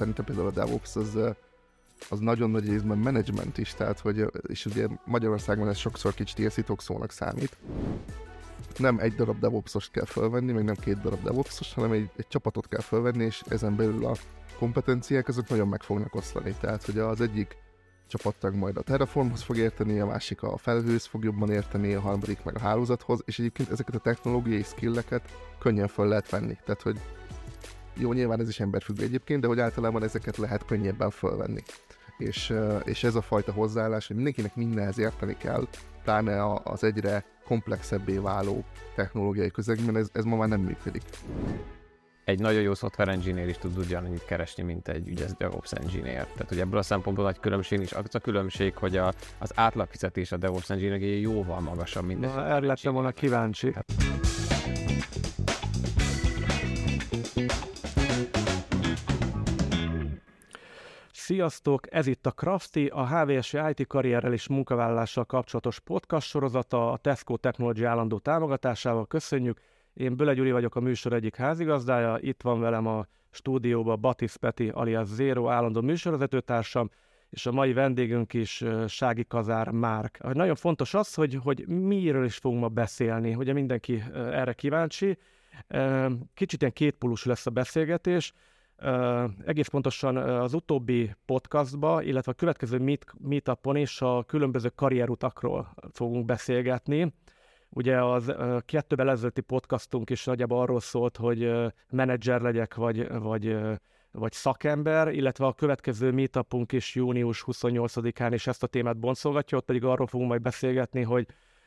szerintem például a DevOps az, az nagyon nagy részben management is, tehát hogy, és ugye Magyarországon ez sokszor kicsit ilyen szitokszónak számít. Nem egy darab DevOps-ost kell felvenni, meg nem két darab DevOps-ost, hanem egy, egy csapatot kell felvenni, és ezen belül a kompetenciák azok nagyon meg fognak oszlani. Tehát, hogy az egyik csapattag majd a Terraformhoz fog érteni, a másik a felhőz fog jobban érteni, a harmadik meg a hálózathoz, és egyébként ezeket a technológiai skilleket könnyen fel lehet venni. Tehát, hogy jó, nyilván ez is emberfüggő egyébként, de hogy általában ezeket lehet könnyebben fölvenni. És, és ez a fajta hozzáállás, hogy mindenkinek mindenhez érteni kell, pláne az egyre komplexebbé váló technológiai közegben, ez, ez ma már nem működik egy nagyon jó software engineer is tud ugyanannyit keresni, mint egy ügyes DevOps engineer. Tehát, hogy ebből a szempontból nagy különbség is. Az a különbség, hogy a, az átlagfizetés a DevOps engineer jóval magasabb, mint Na, erre lettem volna kíváncsi. Hát. Sziasztok! Ez itt a Crafty, a HVS IT karrierrel és munkavállalással kapcsolatos podcast sorozata a Tesco Technology állandó támogatásával. Köszönjük! Én Böle Gyuri vagyok a műsor egyik házigazdája, itt van velem a stúdióban Batis Peti alias Zero állandó műsorvezetőtársam, és a mai vendégünk is Sági Kazár Márk. Nagyon fontos az, hogy, hogy miről is fogunk ma beszélni, ugye mindenki erre kíváncsi. Kicsit ilyen kétpólusú lesz a beszélgetés. Egész pontosan az utóbbi podcastba, illetve a következő meet, meetupon is a különböző karrierutakról fogunk beszélgetni. Ugye az kettővel ezelőtti podcastunk is nagyjából arról szólt, hogy menedzser legyek, vagy, vagy, vagy szakember, illetve a következő meetupunk is június 28-án is ezt a témát boncolgatja, ott pedig arról fogunk majd beszélgetni, hogy,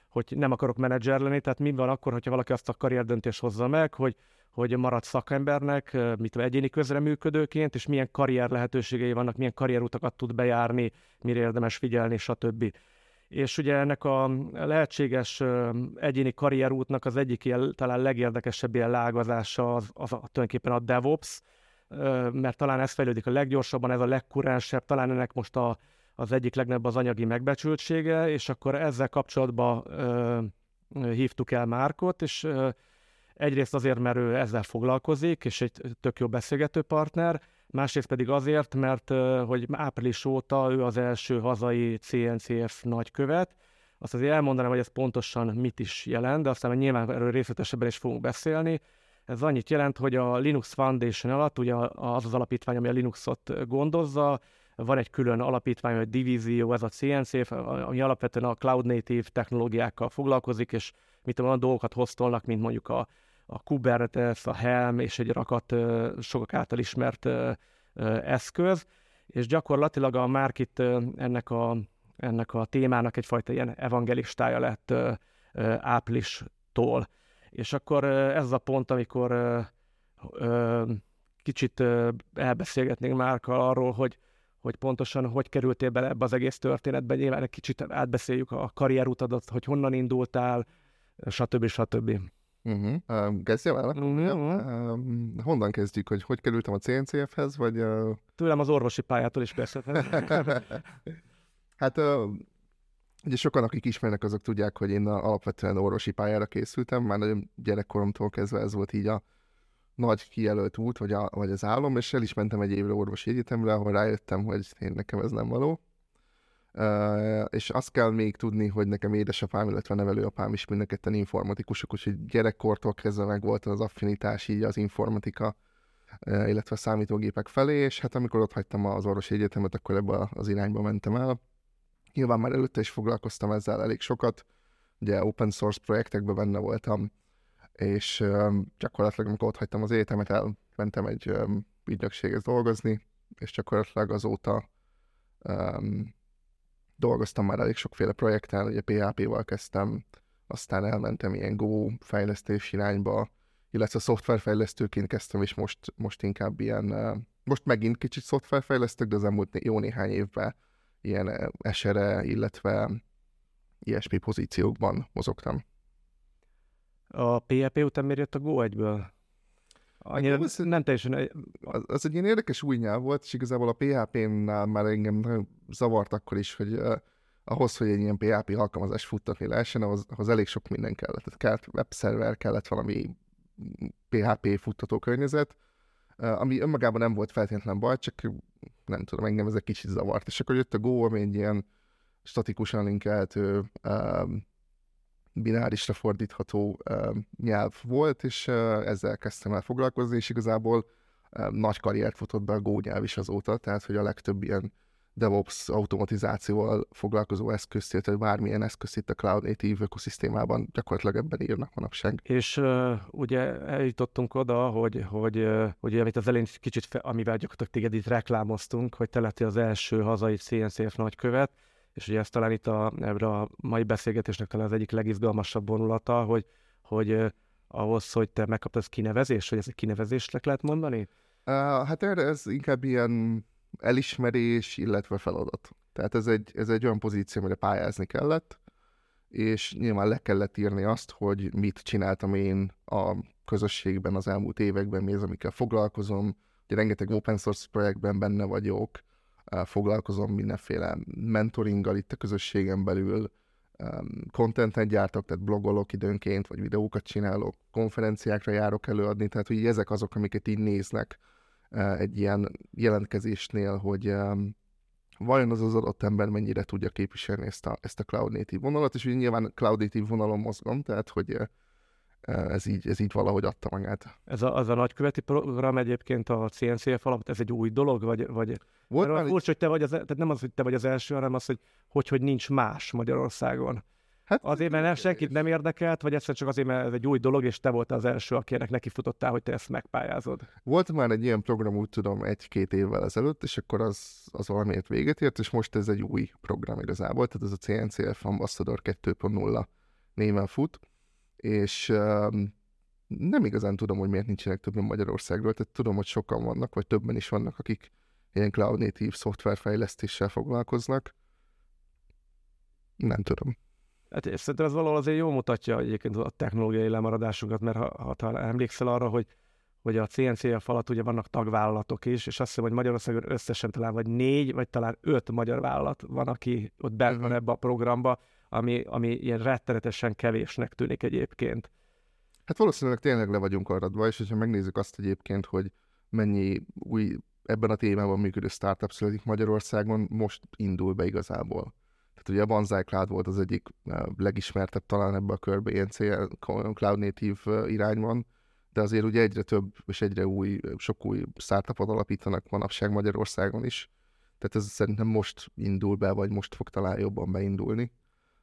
hogy nem akarok menedzser lenni, tehát mi van akkor, hogyha valaki azt a karrierdöntést hozza meg, hogy, hogy marad szakembernek, mit egyéni közreműködőként, és milyen karrier lehetőségei vannak, milyen karrierutakat tud bejárni, mire érdemes figyelni, stb. És ugye ennek a lehetséges egyéni karrierútnak az egyik ilyen, talán legérdekesebb ilyen lágazása az, az, az tulajdonképpen a DevOps, mert talán ez fejlődik a leggyorsabban, ez a legkurensebb, talán ennek most a, az egyik legnagyobb az anyagi megbecsültsége, és akkor ezzel kapcsolatban ö, hívtuk el Márkot, és ö, egyrészt azért, mert ő ezzel foglalkozik, és egy tök jó beszélgető partner, másrészt pedig azért, mert hogy április óta ő az első hazai CNCF nagykövet, azt azért elmondanám, hogy ez pontosan mit is jelent, de aztán nyilván erről részletesebben is fogunk beszélni. Ez annyit jelent, hogy a Linux Foundation alatt, ugye az az alapítvány, ami a Linuxot gondozza, van egy külön alapítvány, vagy divízió, ez a CNCF, ami alapvetően a cloud native technológiákkal foglalkozik, és mit tudom, olyan dolgokat hoztolnak, mint mondjuk a a Kubernetes, a Helm és egy rakat sokak által ismert eszköz, és gyakorlatilag a Markit ennek a, ennek a témának egyfajta ilyen evangelistája lett áprilistól. És akkor ez a pont, amikor kicsit elbeszélgetnénk Márkkal arról, hogy, hogy pontosan hogy kerültél bele ebbe az egész történetbe, nyilván egy kicsit átbeszéljük a karrierutadat, hogy honnan indultál, stb. stb. Uh-huh. Kezdjem el? Uh-huh. Honnan kezdjük, hogy hogy kerültem a CNCF-hez, vagy... Uh... Tőlem az orvosi pályától is persze. hát uh, ugye sokan, akik ismernek, azok tudják, hogy én alapvetően orvosi pályára készültem, már nagyon gyerekkoromtól kezdve ez volt így a nagy kijelölt út, vagy, a, vagy az álom, és el is mentem egy évre orvosi egyetemre, ahol rájöttem, hogy én nekem ez nem való. És azt kell még tudni, hogy nekem édesapám, illetve nevelőapám is mind a informatikusok, úgyhogy gyerekkortól kezdve meg volt az affinitás így az informatika, illetve a számítógépek felé, és hát amikor ott hagytam az orvosi egyetemet, akkor ebbe az irányba mentem el. Nyilván már előtte is foglalkoztam ezzel elég sokat, ugye open source projektekben benne voltam, és um, gyakorlatilag amikor ott hagytam az egyetemet, elmentem egy um, ügynökséghez dolgozni, és gyakorlatilag azóta um, dolgoztam már elég sokféle projekten, ugye PHP-val kezdtem, aztán elmentem ilyen Go fejlesztés irányba, illetve szoftverfejlesztőként kezdtem, és most, most inkább ilyen, most megint kicsit szoftverfejlesztők, de az elmúlt jó néhány évben ilyen SRE, illetve ilyesmi pozíciókban mozogtam. A PHP után miért jött a Go egyből? Annyira az, nem teljesen... Az, az egy ilyen érdekes új nyelv volt, és igazából a PHP-nál már engem zavart akkor is, hogy uh, ahhoz, hogy egy ilyen PHP alkalmazást futtatni lehessen, ahhoz, ahhoz elég sok minden kellett. Tehát kellett webszerver, kellett valami PHP futtató környezet, uh, ami önmagában nem volt feltétlenül baj, csak nem tudom, engem ez egy kicsit zavart. És akkor jött a Go, ami egy ilyen statikusan linkelhető, um, binárisra fordítható nyelv volt, és ezzel kezdtem el foglalkozni, és igazából nagy karriert futott be a Go nyelv is azóta, tehát hogy a legtöbb ilyen DevOps automatizációval foglalkozó eszközt, illetve bármilyen eszközt itt a Cloud Native ökoszisztémában gyakorlatilag ebben írnak manapság. És uh, ugye eljutottunk oda, hogy, hogy, hogy amit az elején kicsit, fe, amivel gyakorlatilag téged itt reklámoztunk, hogy te lettél az első hazai CNCF nagykövet, és ugye ez talán itt a, ebbre a mai beszélgetésnek talán az egyik legizgalmasabb vonulata, hogy, hogy ahhoz, hogy te megkaptad kinevezést, hogy ez egy kinevezésnek lehet mondani? Uh, hát erre ez inkább ilyen elismerés, illetve feladat. Tehát ez egy, ez egy olyan pozíció, amire pályázni kellett, és nyilván le kellett írni azt, hogy mit csináltam én a közösségben az elmúlt években, mi az, amikkel foglalkozom. Ugye rengeteg open source projektben benne vagyok, foglalkozom mindenféle mentoringgal itt a közösségen belül, contentet gyártok, tehát blogolok időnként, vagy videókat csinálok, konferenciákra járok előadni, tehát hogy ezek azok, amiket így néznek egy ilyen jelentkezésnél, hogy vajon az az adott ember mennyire tudja képviselni ezt a, ezt a Cloud Native vonalat, és ugye nyilván Cloud Native vonalon mozgom, tehát hogy ez így, ez így valahogy adta magát. Ez a, az a nagyköveti program egyébként a CNCF alatt, ez egy új dolog, vagy, vagy Volt már furcsa, hogy te vagy az, tehát nem az, hogy te vagy az első, hanem az, hogy hogy, hogy nincs más Magyarországon. Hát, azért, mert senkit nem érdekelt, vagy egyszerűen csak azért, mert ez egy új dolog, és te voltál az első, akinek neki futottál, hogy te ezt megpályázod. Volt már egy ilyen program, úgy tudom, egy-két évvel ezelőtt, és akkor az, az valamiért véget ért, és most ez egy új program igazából, tehát ez a CNCF Ambassador 2.0 néven fut, és nem igazán tudom, hogy miért nincsenek többen Magyarországról, tehát tudom, hogy sokan vannak, vagy többen is vannak, akik ilyen cloud native szoftverfejlesztéssel foglalkoznak. Nem tudom. Hát és szerintem ez valahol azért jól mutatja egyébként a technológiai lemaradásunkat, mert ha, ha emlékszel arra, hogy hogy a CNCF alatt ugye vannak tagvállalatok is, és azt hiszem, hogy Magyarországon összesen talán vagy négy, vagy talán öt magyar vállalat van, aki ott bent van ebbe a programba, ami, ami ilyen rettenetesen kevésnek tűnik egyébként. Hát valószínűleg tényleg le vagyunk aradva, és ha megnézzük azt egyébként, hogy mennyi új ebben a témában működő startup születik Magyarországon, most indul be igazából. Tehát ugye a Banzai Cloud volt az egyik eh, legismertebb talán ebbe a körbe ilyen Cloud Native eh, irányban, de azért ugye egyre több és egyre új, sok új startupot alapítanak manapság Magyarországon is. Tehát ez szerintem most indul be, vagy most fog talán jobban beindulni.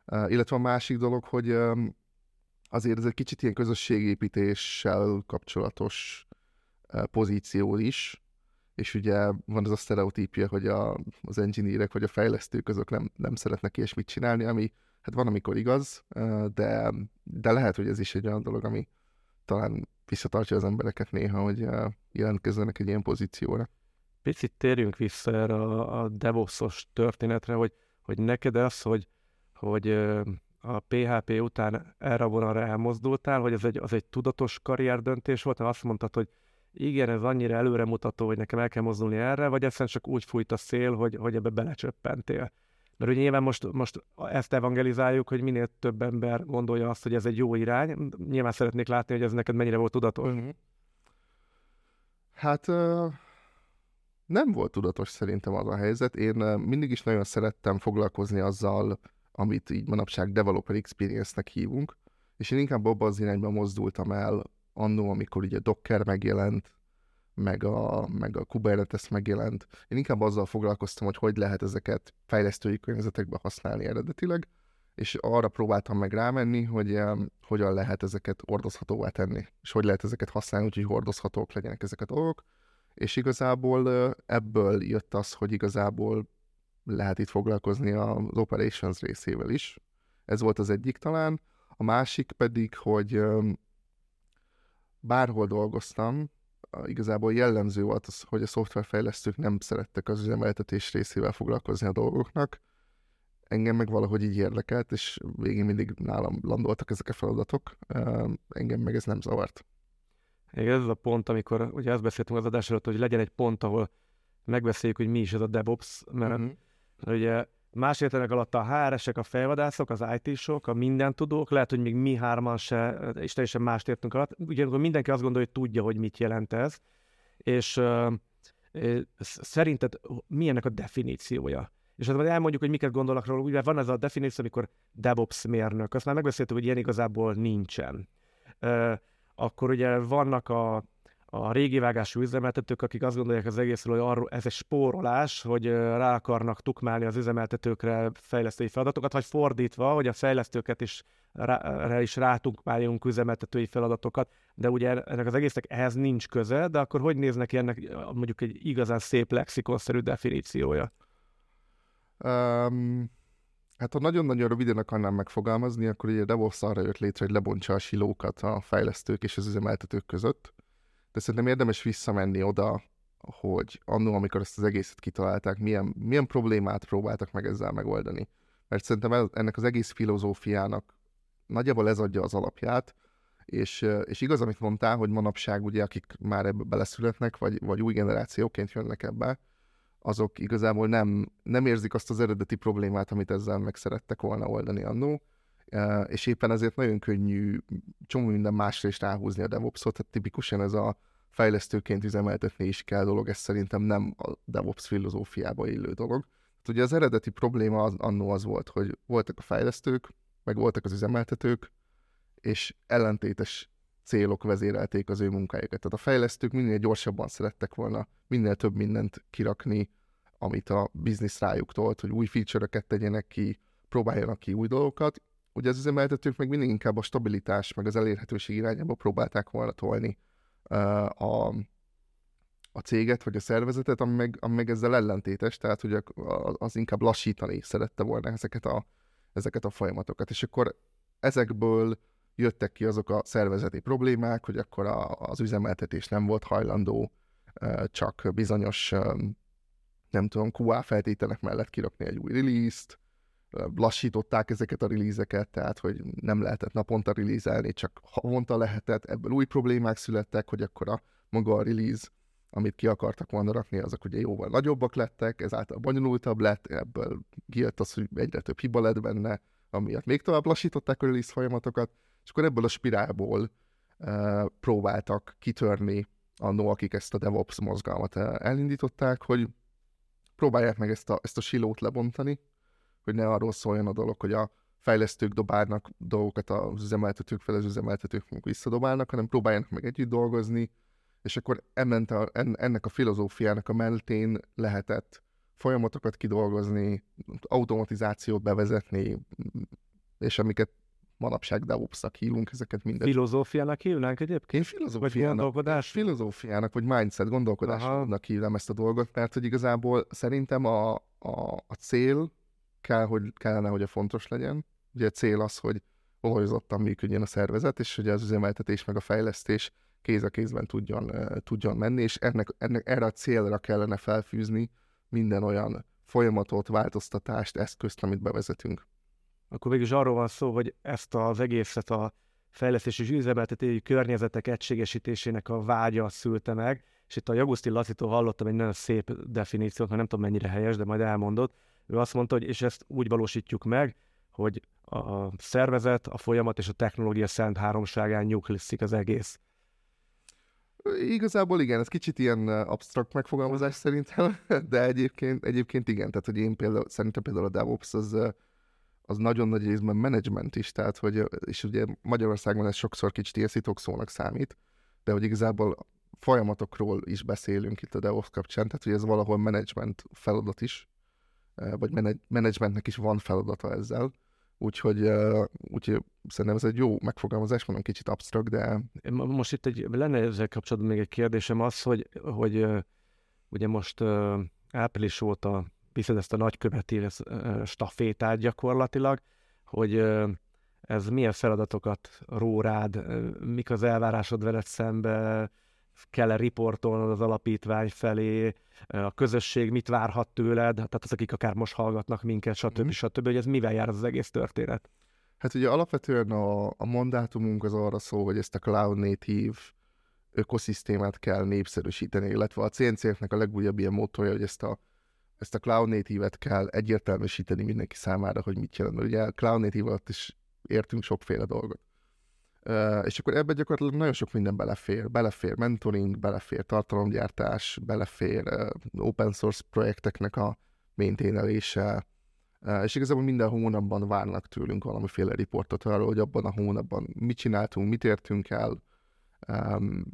Illetve a másik dolog, hogy azért ez egy kicsit ilyen közösségépítéssel kapcsolatos pozíció is, és ugye van az a sztereotípia, hogy a, az engineerek vagy a fejlesztők azok nem, nem szeretnek ilyesmit csinálni, ami hát van, amikor igaz, de, de lehet, hogy ez is egy olyan dolog, ami talán visszatartja az embereket néha, hogy jelentkezzenek egy ilyen pozícióra. Picit térjünk vissza erre a, a DevOps-os történetre, hogy, hogy neked az, hogy, hogy a PHP után erre vonalra elmozdultál, hogy ez egy, az egy tudatos karrierdöntés volt, azt mondtad, hogy igen, ez annyira előremutató, hogy nekem el kell mozdulni erre, vagy egyszerűen csak úgy fújt a szél, hogy, hogy ebbe belecsöppentél. Mert ugye nyilván most, most ezt evangelizáljuk, hogy minél több ember gondolja azt, hogy ez egy jó irány. Nyilván szeretnék látni, hogy ez neked mennyire volt tudatos. Uh-huh. Hát nem volt tudatos szerintem az a helyzet. Én mindig is nagyon szerettem foglalkozni azzal, amit így manapság developer experience-nek hívunk, és én inkább abban az irányba mozdultam el, annó, amikor ugye Docker megjelent, meg a, meg a Kubernetes megjelent. Én inkább azzal foglalkoztam, hogy hogy lehet ezeket fejlesztői környezetekbe használni eredetileg, és arra próbáltam meg rámenni, hogy um, hogyan lehet ezeket hordozhatóvá tenni, és hogy lehet ezeket használni, úgyhogy hordozhatók legyenek ezek a dolgok. És igazából ebből jött az, hogy igazából lehet itt foglalkozni az operations részével is. Ez volt az egyik talán. A másik pedig, hogy bárhol dolgoztam, igazából jellemző volt az, hogy a szoftverfejlesztők nem szerettek az üzemeltetés részével foglalkozni a dolgoknak. Engem meg valahogy így érdekelt, és végén mindig nálam landoltak ezek a feladatok. Engem meg ez nem zavart. Igen, ez a pont, amikor ugye ezt beszéltünk az adás előtt, hogy legyen egy pont, ahol megbeszéljük, hogy mi is ez a DevOps, mert uh-huh. Ugye Más értenek alatt a HR-esek, a fejvadászok, az IT-sok, a mindentudók, lehet, hogy még mi hárman se, és teljesen mást értünk alatt. Ugyanakkor mindenki azt gondolja, hogy tudja, hogy mit jelent ez. és szerinted mi ennek a definíciója? És az elmondjuk, hogy miket gondolnak róla. Ugye van ez a definíció, amikor DevOps mérnök. Azt már megbeszéltük, hogy ilyen igazából nincsen. Akkor ugye vannak a a régi vágású üzemeltetők, akik azt gondolják az egészről, hogy arról, ez egy spórolás, hogy rá akarnak tukmálni az üzemeltetőkre fejlesztői feladatokat, vagy fordítva, hogy a fejlesztőket is rá, is rátukmáljunk üzemeltetői feladatokat, de ugye ennek az egésznek ehhez nincs köze, de akkor hogy néznek ennek mondjuk egy igazán szép lexikonszerű definíciója? Um, hát ha nagyon-nagyon röviden akarnám megfogalmazni, akkor ugye DevOps arra jött létre, hogy lebontsa a silókat a fejlesztők és az üzemeltetők között, de szerintem érdemes visszamenni oda, hogy annó, amikor ezt az egészet kitalálták, milyen, milyen problémát próbáltak meg ezzel megoldani. Mert szerintem ennek az egész filozófiának nagyjából ez adja az alapját, és, és igaz, amit mondtál, hogy manapság ugye, akik már ebbe beleszületnek, vagy, vagy új generációként jönnek ebbe, azok igazából nem, nem érzik azt az eredeti problémát, amit ezzel meg szerettek volna oldani annó, és éppen ezért nagyon könnyű csomó minden másra is ráhúzni a DevOps-ot, tehát tipikusan ez a fejlesztőként üzemeltetni is kell dolog, ez szerintem nem a DevOps filozófiába illő dolog. Tehát ugye az eredeti probléma az, annó az volt, hogy voltak a fejlesztők, meg voltak az üzemeltetők, és ellentétes célok vezérelték az ő munkájukat. Tehát a fejlesztők minél gyorsabban szerettek volna minél több mindent kirakni, amit a biznisz rájuk tolt, hogy új feature-öket tegyenek ki, próbáljanak ki új dolgokat, ugye az üzemeltetők meg mindig inkább a stabilitás, meg az elérhetőség irányába próbálták volna tolni a, a céget, vagy a szervezetet, ami meg, ami meg ezzel ellentétes, tehát hogy az inkább lassítani szerette volna ezeket a, ezeket a folyamatokat. És akkor ezekből jöttek ki azok a szervezeti problémák, hogy akkor a, az üzemeltetés nem volt hajlandó csak bizonyos, nem tudom, QA feltételek mellett kirakni egy új release-t, lassították ezeket a release tehát hogy nem lehetett naponta release csak havonta lehetett, ebből új problémák születtek, hogy akkor a maga a release, amit ki akartak volna rakni, azok ugye jóval nagyobbak lettek, ezáltal bonyolultabb lett, ebből kijött az, hogy egyre több hiba lett benne, amiatt még tovább lassították a release folyamatokat, és akkor ebből a spirálból uh, próbáltak kitörni annó, akik ezt a DevOps mozgalmat elindították, hogy próbálják meg ezt a, ezt a silót lebontani, hogy ne arról szóljon a dolog, hogy a fejlesztők dobálnak dolgokat az üzemeltetők fel, az üzemeltetők visszadobálnak, hanem próbáljanak meg együtt dolgozni, és akkor ennek a, ennek a filozófiának a mentén lehetett folyamatokat kidolgozni, automatizációt bevezetni, és amiket manapság DevOps-nak hívunk, ezeket mindet. Filozófiának hívnánk egyébként? Én filozófiának, vagy gondolkodás? Filozófiának, vagy mindset, gondolkodásnak hívnám ezt a dolgot, mert hogy igazából szerintem a, a, a cél kell, hogy, kellene, hogy a fontos legyen. Ugye a cél az, hogy olajozottan működjön a szervezet, és hogy az üzemeltetés meg a fejlesztés kéz a kézben tudjon, tudjon menni, és ennek, ennek erre a célra kellene felfűzni minden olyan folyamatot, változtatást, eszközt, amit bevezetünk. Akkor végül is arról van szó, hogy ezt az egészet a fejlesztési és üzemeltetési környezetek egységesítésének a vágya szülte meg, és itt a Jaguszti Lacitól hallottam egy nagyon szép definíciót, mert nem tudom mennyire helyes, de majd elmondod, ő azt mondta, hogy és ezt úgy valósítjuk meg, hogy a szervezet, a folyamat és a technológia szent háromságán nyugliszik az egész. Igazából igen, ez kicsit ilyen absztrakt megfogalmazás szerintem, de egyébként, egyébként igen, tehát hogy én például, szerintem például a DevOps az, az nagyon nagy részben management is, tehát hogy, és ugye Magyarországon ez sokszor kicsit ilyen szónak számít, de hogy igazából folyamatokról is beszélünk itt a DevOps kapcsán, tehát hogy ez valahol management feladat is, vagy menedzsmentnek is van feladata ezzel. Úgyhogy, úgyhogy szerintem ez egy jó megfogalmazás, mondom kicsit absztrakt, de... Most itt egy, lenne ezzel kapcsolatban még egy kérdésem az, hogy, hogy ugye most április óta viszed ezt a nagyköveti stafétát gyakorlatilag, hogy ez milyen feladatokat ró rád, mik az elvárásod veled szembe, kell-e riportolnod az alapítvány felé, a közösség mit várhat tőled, tehát az, akik akár most hallgatnak minket, stb. Mm. stb., hogy ez mivel jár az, egész történet? Hát ugye alapvetően a, a mandátumunk az arra szól, hogy ezt a cloud native ökoszisztémát kell népszerűsíteni, illetve a CNCF-nek a legújabb ilyen motorja, hogy ezt a, ezt a cloud native-et kell egyértelműsíteni mindenki számára, hogy mit jelent. Ugye a cloud native alatt is értünk sokféle dolgot. És akkor ebbe gyakorlatilag nagyon sok minden belefér. Belefér mentoring, belefér tartalomgyártás, belefér open source projekteknek a mainténelése, uh, és igazából minden hónapban várnak tőlünk valamiféle riportot arról, hogy abban a hónapban mit csináltunk, mit értünk el,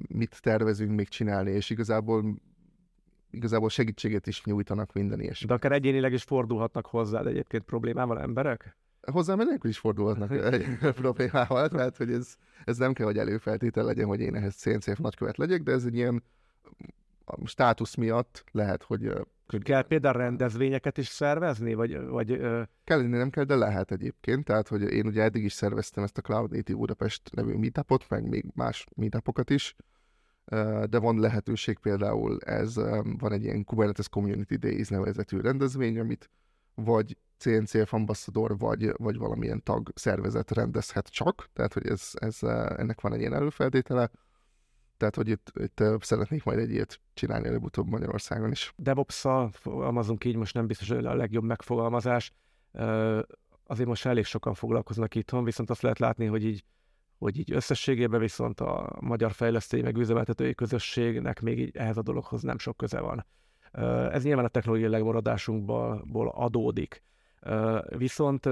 mit tervezünk még csinálni, és igazából igazából segítséget is nyújtanak minden ilyesmi. De akár egyénileg is fordulhatnak hozzád egyébként problémával emberek? Hozzám enélkül is fordulhatnak egy problémával, mert hogy ez, ez nem kell, hogy előfeltétel legyen, hogy én ehhez CNCF nagykövet legyek, de ez egy ilyen státusz miatt lehet, hogy... hogy kell például rendezvényeket is szervezni, vagy... vagy ö... Kell, nem kell, de lehet egyébként. Tehát, hogy én ugye eddig is szerveztem ezt a Cloud Native Budapest nevű meetupot, meg még más meetupokat is, de van lehetőség például, ez van egy ilyen Kubernetes Community Days nevezetű rendezvény, amit vagy CNCF ambassador, vagy, vagy valamilyen tag szervezet rendezhet csak, tehát hogy ez, ez, ennek van egy ilyen előfeltétele, tehát hogy itt, itt szeretnék majd egy ilyet csinálni előbb-utóbb Magyarországon is. DevOps-szal fogalmazunk így, most nem biztos, hogy a legjobb megfogalmazás, azért most elég sokan foglalkoznak itthon, viszont azt lehet látni, hogy így hogy így összességében viszont a magyar fejlesztői meg üzemeltetői közösségnek még így ehhez a dologhoz nem sok köze van. Ez nyilván a technológiai legmaradásunkból adódik. Viszont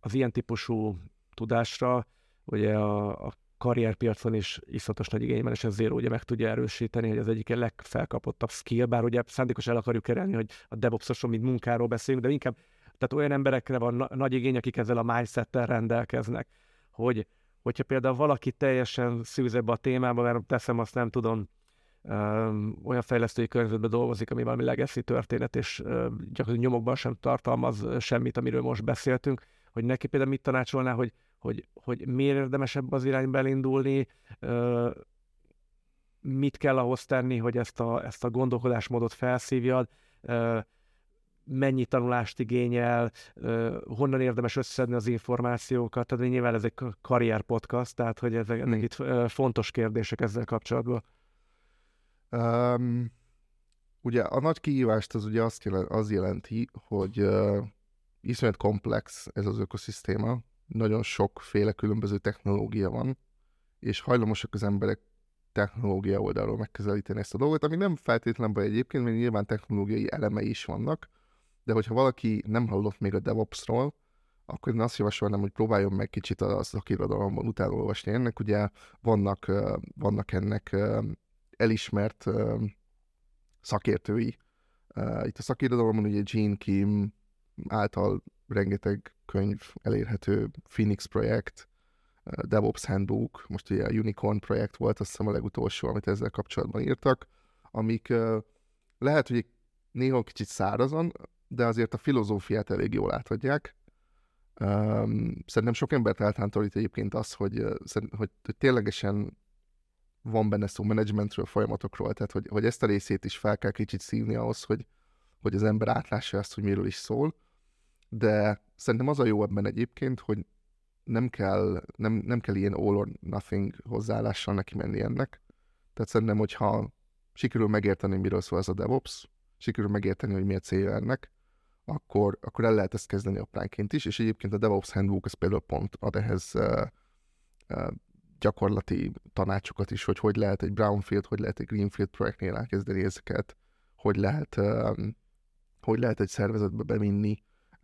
az ilyen típusú tudásra ugye a, a karrierpiacon is iszonyatos nagy igény van, és ez ugye meg tudja erősíteni, hogy az egyik legfelkapottabb skill, bár ugye szándékos el akarjuk kerelni, hogy a DevOps-oson, mint munkáról beszélünk, de inkább tehát olyan emberekre van na- nagy igény, akik ezzel a mindsettel rendelkeznek, hogy hogyha például valaki teljesen szűz ebbe a témába, mert teszem azt nem tudom, olyan fejlesztői környezetben dolgozik, ami valami legacy történet, és gyakorlatilag nyomokban sem tartalmaz semmit, amiről most beszéltünk, hogy neki például mit tanácsolná, hogy, hogy, hogy miért érdemesebb az irányba elindulni, mit kell ahhoz tenni, hogy ezt a, ezt a gondolkodásmódot felszívjad, mennyi tanulást igényel, honnan érdemes összeszedni az információkat, tehát nyilván ez egy karrier podcast, tehát hogy ezek, ezek itt fontos kérdések ezzel kapcsolatban. Um, ugye a nagy kihívást az ugye azt jelent, az jelenti, hogy uh, iszonyat komplex ez az ökoszisztéma, nagyon sokféle különböző technológia van, és hajlamosak az emberek technológia oldalról megközelíteni ezt a dolgot, ami nem feltétlenül baj egyébként, mert nyilván technológiai elemei is vannak, de hogyha valaki nem hallott még a DevOps-ról, akkor én azt javasolnám, hogy próbáljon meg kicsit a szakirodalomban utána ennek. Ugye vannak, vannak ennek elismert szakértői. Itt a szakirodalomban ugye Gene Kim által rengeteg könyv elérhető, Phoenix projekt, DevOps Handbook, most ugye a Unicorn projekt volt, azt hiszem a legutolsó, amit ezzel kapcsolatban írtak, amik lehet, hogy néha kicsit szárazan, de azért a filozófiát elég jól átadják. Szerintem sok embert eltántorít egyébként az, hogy, hogy ténylegesen van benne szó menedzsmentről, folyamatokról, tehát hogy, hogy ezt a részét is fel kell kicsit szívni ahhoz, hogy, hogy az ember átlássa azt, hogy miről is szól, de szerintem az a jó ebben egyébként, hogy nem kell, nem, nem kell ilyen all or nothing hozzáállással neki menni ennek. Tehát szerintem, hogyha sikerül megérteni, miről szól ez a DevOps, sikerül megérteni, hogy mi a célja ennek, akkor, akkor el lehet ezt kezdeni apránként is, és egyébként a DevOps Handbook az például pont ad ehhez uh, uh, gyakorlati tanácsokat is, hogy hogy lehet egy Brownfield, hogy lehet egy Greenfield projektnél elkezdeni ezeket, hogy lehet, uh, hogy lehet egy szervezetbe bevinni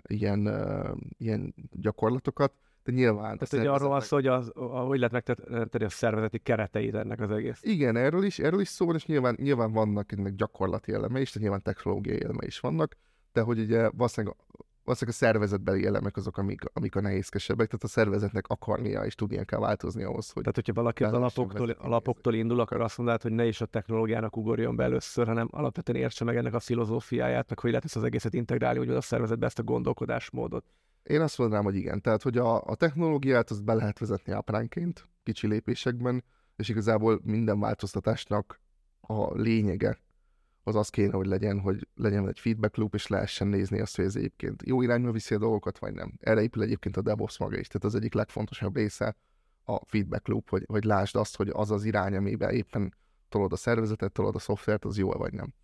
ilyen, uh, ilyen gyakorlatokat, de nyilván... Tehát ugye arról van szó, hogy az, hogy lehet megtenni a szervezeti kereteit ennek az egész. Igen, erről is, erről is szó van, és nyilván, nyilván vannak ennek gyakorlati elemei is, tehát nyilván technológiai elemei is vannak, de hogy ugye valószínűleg, valószínűleg a szervezetbeli elemek azok, amik, amik a nehézkesebbek, tehát a szervezetnek akarnia és tudnia kell változni ahhoz, hogy... Tehát, hogyha valaki az alapoktól, alapoktól indul, akkor azt mondod, hogy ne is a technológiának ugorjon be először, hanem alapvetően értse meg ennek a filozófiáját, meg hogy lehet ezt az egészet integrálni, hogy a szervezetbe ezt a gondolkodásmódot. Én azt mondanám, hogy igen. Tehát, hogy a, a technológiát azt be lehet vezetni apránként, kicsi lépésekben, és igazából minden változtatásnak a lényege az az kéne, hogy legyen, hogy legyen egy feedback loop, és lehessen nézni azt, hogy ez egyébként jó irányba viszi a dolgokat, vagy nem. Erre épül egyébként a DevOps maga is, tehát az egyik legfontosabb része a feedback loop, hogy, hogy lásd azt, hogy az az irány, amiben éppen tolod a szervezetet, tolod a szoftvert, az jó vagy nem.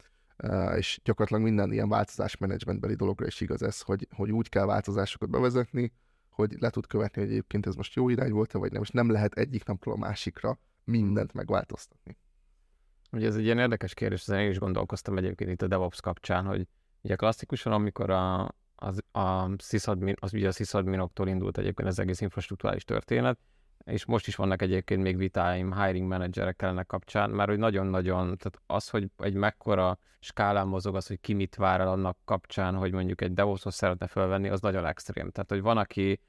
És gyakorlatilag minden ilyen változásmenedzsmentbeli dologra is igaz ez, hogy, hogy úgy kell változásokat bevezetni, hogy le tud követni, hogy egyébként ez most jó irány volt-e, vagy nem, és nem lehet egyik napról a másikra mindent megváltoztatni. Ugye ez egy ilyen érdekes kérdés, ezen én is gondolkoztam egyébként itt a DevOps kapcsán, hogy ugye klasszikusan, amikor a, az, a sysadmin, az ugye a sysadminoktól indult egyébként az egész infrastruktúrális történet, és most is vannak egyébként még vitáim hiring managerekkel ennek kapcsán, mert hogy nagyon-nagyon, tehát az, hogy egy mekkora skálán mozog az, hogy ki mit vár el annak kapcsán, hogy mondjuk egy DevOps-ot szeretne felvenni, az nagyon extrém. Tehát, hogy van, aki,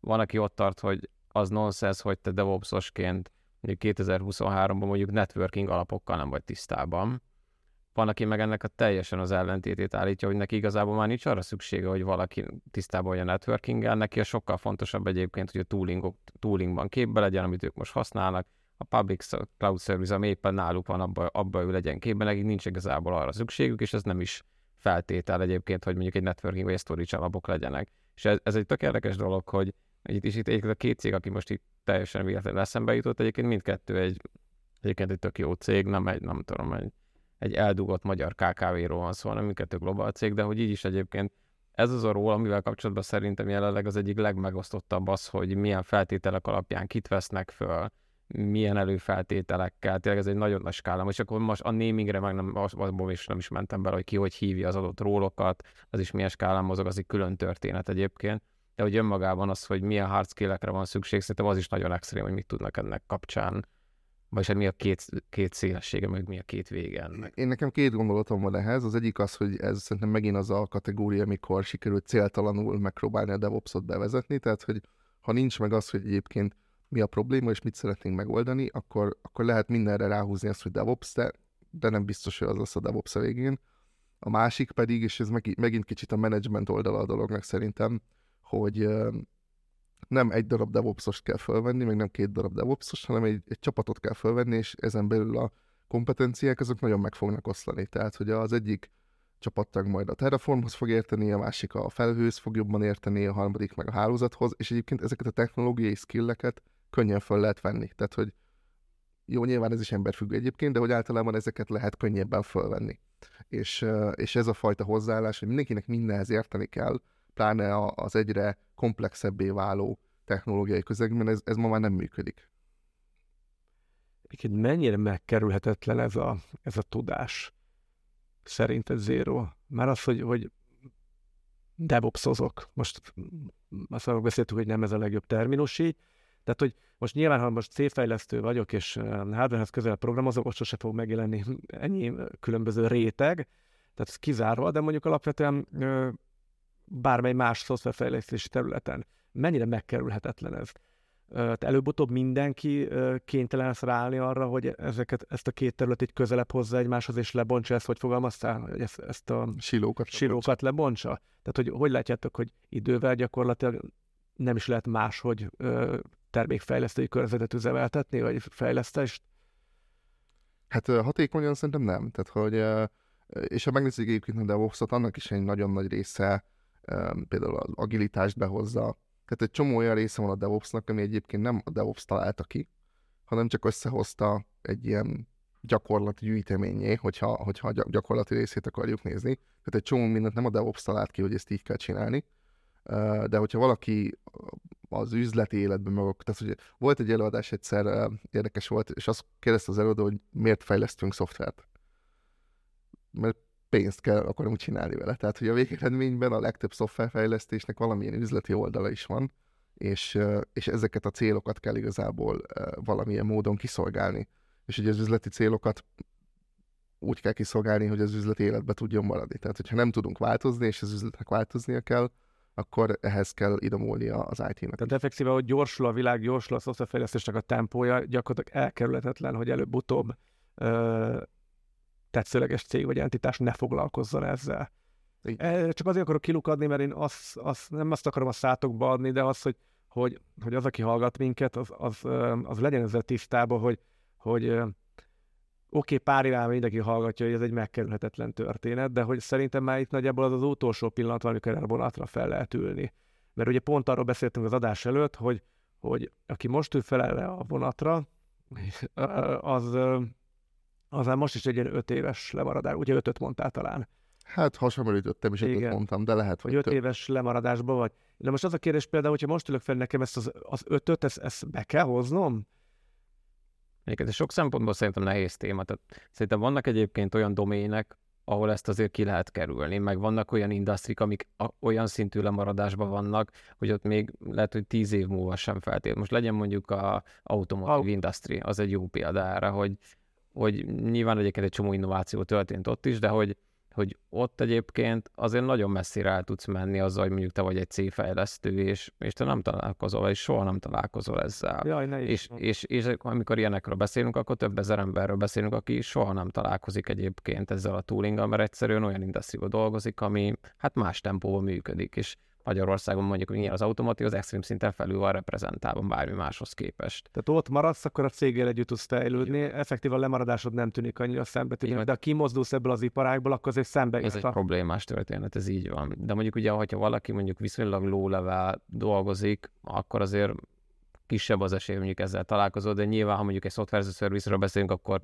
van, aki ott tart, hogy az nonsens, hogy te DevOps-osként mondjuk 2023-ban mondjuk networking alapokkal nem vagy tisztában. Van, aki meg ennek a teljesen az ellentétét állítja, hogy neki igazából már nincs arra szüksége, hogy valaki tisztában a networkinggel, neki a sokkal fontosabb egyébként, hogy a tooling, toolingban képbe legyen, amit ők most használnak, a public cloud service, ami éppen náluk van, abban abba ő legyen képben, nekik nincs igazából arra szükségük, és ez nem is feltétel egyébként, hogy mondjuk egy networking vagy storage alapok legyenek. És ez, ez egy tök érdekes dolog, hogy itt is itt a két cég, aki most itt teljesen véletlenül eszembe jutott, egyébként mindkettő egy, egyébként egy tök jó cég, nem egy, nem tudom, egy, egy eldugott magyar KKV-ról van szó, hanem mindkettő globál cég, de hogy így is egyébként ez az a ról, amivel kapcsolatban szerintem jelenleg az egyik legmegosztottabb az, hogy milyen feltételek alapján kit vesznek föl, milyen előfeltételekkel, tényleg ez egy nagyon nagy skála. És akkor most a namingre meg nem, abból is nem is mentem bele, hogy ki hogy hívja az adott rólokat, az is milyen skálán mozog, az egy külön történet egyébként de hogy önmagában az, hogy milyen hard skill-ekre van szükség, szerintem az is nagyon extrém, hogy mit tudnak ennek kapcsán, vagy hát mi a két, két szélessége, meg mi a két vége ennek. Én nekem két gondolatom van ehhez. Az egyik az, hogy ez szerintem megint az a kategória, amikor sikerült céltalanul megpróbálni a DevOps-ot bevezetni, tehát hogy ha nincs meg az, hogy egyébként mi a probléma, és mit szeretnénk megoldani, akkor, akkor lehet mindenre ráhúzni azt, hogy DevOps, de, de nem biztos, hogy az lesz a DevOps a végén. A másik pedig, és ez megint kicsit a management oldala a dolognak szerintem, hogy nem egy darab DevOps-ost kell felvenni, meg nem két darab DevOps-ost, hanem egy, egy csapatot kell felvenni, és ezen belül a kompetenciák azok nagyon meg fognak oszlani. Tehát, hogy az egyik csapattag majd a Terraformhoz fog érteni, a másik a felhőz fog jobban érteni, a harmadik meg a hálózathoz, és egyébként ezeket a technológiai skilleket könnyen fel lehet venni. Tehát, hogy jó, nyilván ez is emberfüggő egyébként, de hogy általában ezeket lehet könnyebben fölvenni. És, és ez a fajta hozzáállás, hogy mindenkinek mindenhez érteni kell, pláne az egyre komplexebbé váló technológiai közegben, ez, ez ma már nem működik. Egyébként mennyire megkerülhetetlen ez a, ez a tudás? Szerinted Zero? Már az, hogy, hogy DevOps-ozok. Most azt arról beszéltük, hogy nem ez a legjobb terminus így. Tehát, hogy most nyilván, ha most C-fejlesztő vagyok, és hardwarehez közel programozok, ott sose fog megjelenni ennyi különböző réteg, tehát ez kizárva, de mondjuk alapvetően bármely más szoftverfejlesztési területen. Mennyire megkerülhetetlen ez? Tehát előbb-utóbb mindenki kénytelen lesz ráállni arra, hogy ezeket, ezt a két területet közelebb hozza egymáshoz, és lebontsa ezt, hogy fogalmaztál, hogy ezt, ezt a silókat, silókat lebontsa. Tehát, hogy hogy látjátok, hogy idővel gyakorlatilag nem is lehet máshogy termékfejlesztői körzetet üzemeltetni, vagy fejlesztést? Hát hatékonyan szerintem nem. Tehát, hogy és ha megnézzük egyébként a devops annak is egy nagyon nagy része például az agilitást behozza. Tehát egy csomó olyan része van a DevOps-nak, ami egyébként nem a DevOps találta ki, hanem csak összehozta egy ilyen gyakorlati gyűjteményé, hogyha, hogyha a gyakorlati részét akarjuk nézni. Tehát egy csomó mindent nem a DevOps talált ki, hogy ezt így kell csinálni, de hogyha valaki az üzleti életben meg, tehát hogy volt egy előadás egyszer, érdekes volt, és azt kérdezte az előadó, hogy miért fejlesztünk szoftvert. Mert pénzt kell akarunk csinálni vele. Tehát, hogy a végeredményben a legtöbb szoftverfejlesztésnek valamilyen üzleti oldala is van, és, és ezeket a célokat kell igazából valamilyen módon kiszolgálni. És ugye az üzleti célokat úgy kell kiszolgálni, hogy az üzleti életbe tudjon maradni. Tehát, hogyha nem tudunk változni, és az üzletnek változnia kell, akkor ehhez kell idomulnia az IT-nak. Tehát effektíve, hogy gyorsul a világ, gyorsul a szoftverfejlesztésnek a tempója, gyakorlatilag elkerülhetetlen, hogy előbb-utóbb tetszőleges cég vagy entitás ne foglalkozzon ezzel. Igen. Csak azért akarok kilukadni, mert én azt, azt, nem azt akarom a szátokba adni, de az, hogy, hogy, hogy az, aki hallgat minket, az, az, az legyen ezzel tisztában, hogy, hogy oké, okay, pár évvel mindenki hallgatja, hogy ez egy megkerülhetetlen történet, de hogy szerintem már itt nagyjából az az utolsó pillanat, amikor erre vonatra fel lehet ülni. Mert ugye pont arról beszéltünk az adás előtt, hogy, hogy aki most ül fel erre a vonatra, az, az már most is egy ilyen öt éves lemaradás, ugye ötöt mondtál talán. Hát hasonlítottam is, Igen. mondtam, de lehet, hogy hogy öt több. éves lemaradásban vagy. De most az a kérdés például, hogyha most ülök fel nekem ezt az, az ötöt, ezt, ezt be kell hoznom? Egyébként sok szempontból szerintem nehéz téma. Tehát szerintem vannak egyébként olyan domének, ahol ezt azért ki lehet kerülni, meg vannak olyan industrik, amik olyan szintű lemaradásban vannak, hogy ott még lehet, hogy tíz év múlva sem feltétlenül. Most legyen mondjuk a automotive Au- industry, az egy jó példa erre, hogy, hogy nyilván egyébként egy csomó innováció történt ott is, de hogy, hogy ott egyébként azért nagyon messzire el tudsz menni azzal, hogy mondjuk te vagy egy C-fejlesztő, és, és te nem találkozol, és soha nem találkozol ezzel. Jaj, ne is. És, és, és amikor ilyenekről beszélünk, akkor több ezer emberről beszélünk, aki soha nem találkozik egyébként ezzel a toolinggal, mert egyszerűen olyan industrial dolgozik, ami hát más tempóban működik, és Magyarországon mondjuk, ilyen az automotív, az extrém szinten felül van reprezentálva bármi máshoz képest. Tehát ott maradsz, akkor a céggel együtt tudsz fejlődni. Effektív a lemaradásod nem tűnik annyira szembe, Így van. de ha kimozdulsz ebből az iparágból, akkor azért szembe Ez egy a... problémás történet, ez így van. De mondjuk ugye, hogyha valaki mondjuk viszonylag low level dolgozik, akkor azért kisebb az esély, mondjuk ezzel találkozol, de nyilván, ha mondjuk egy software service-ről beszélünk, akkor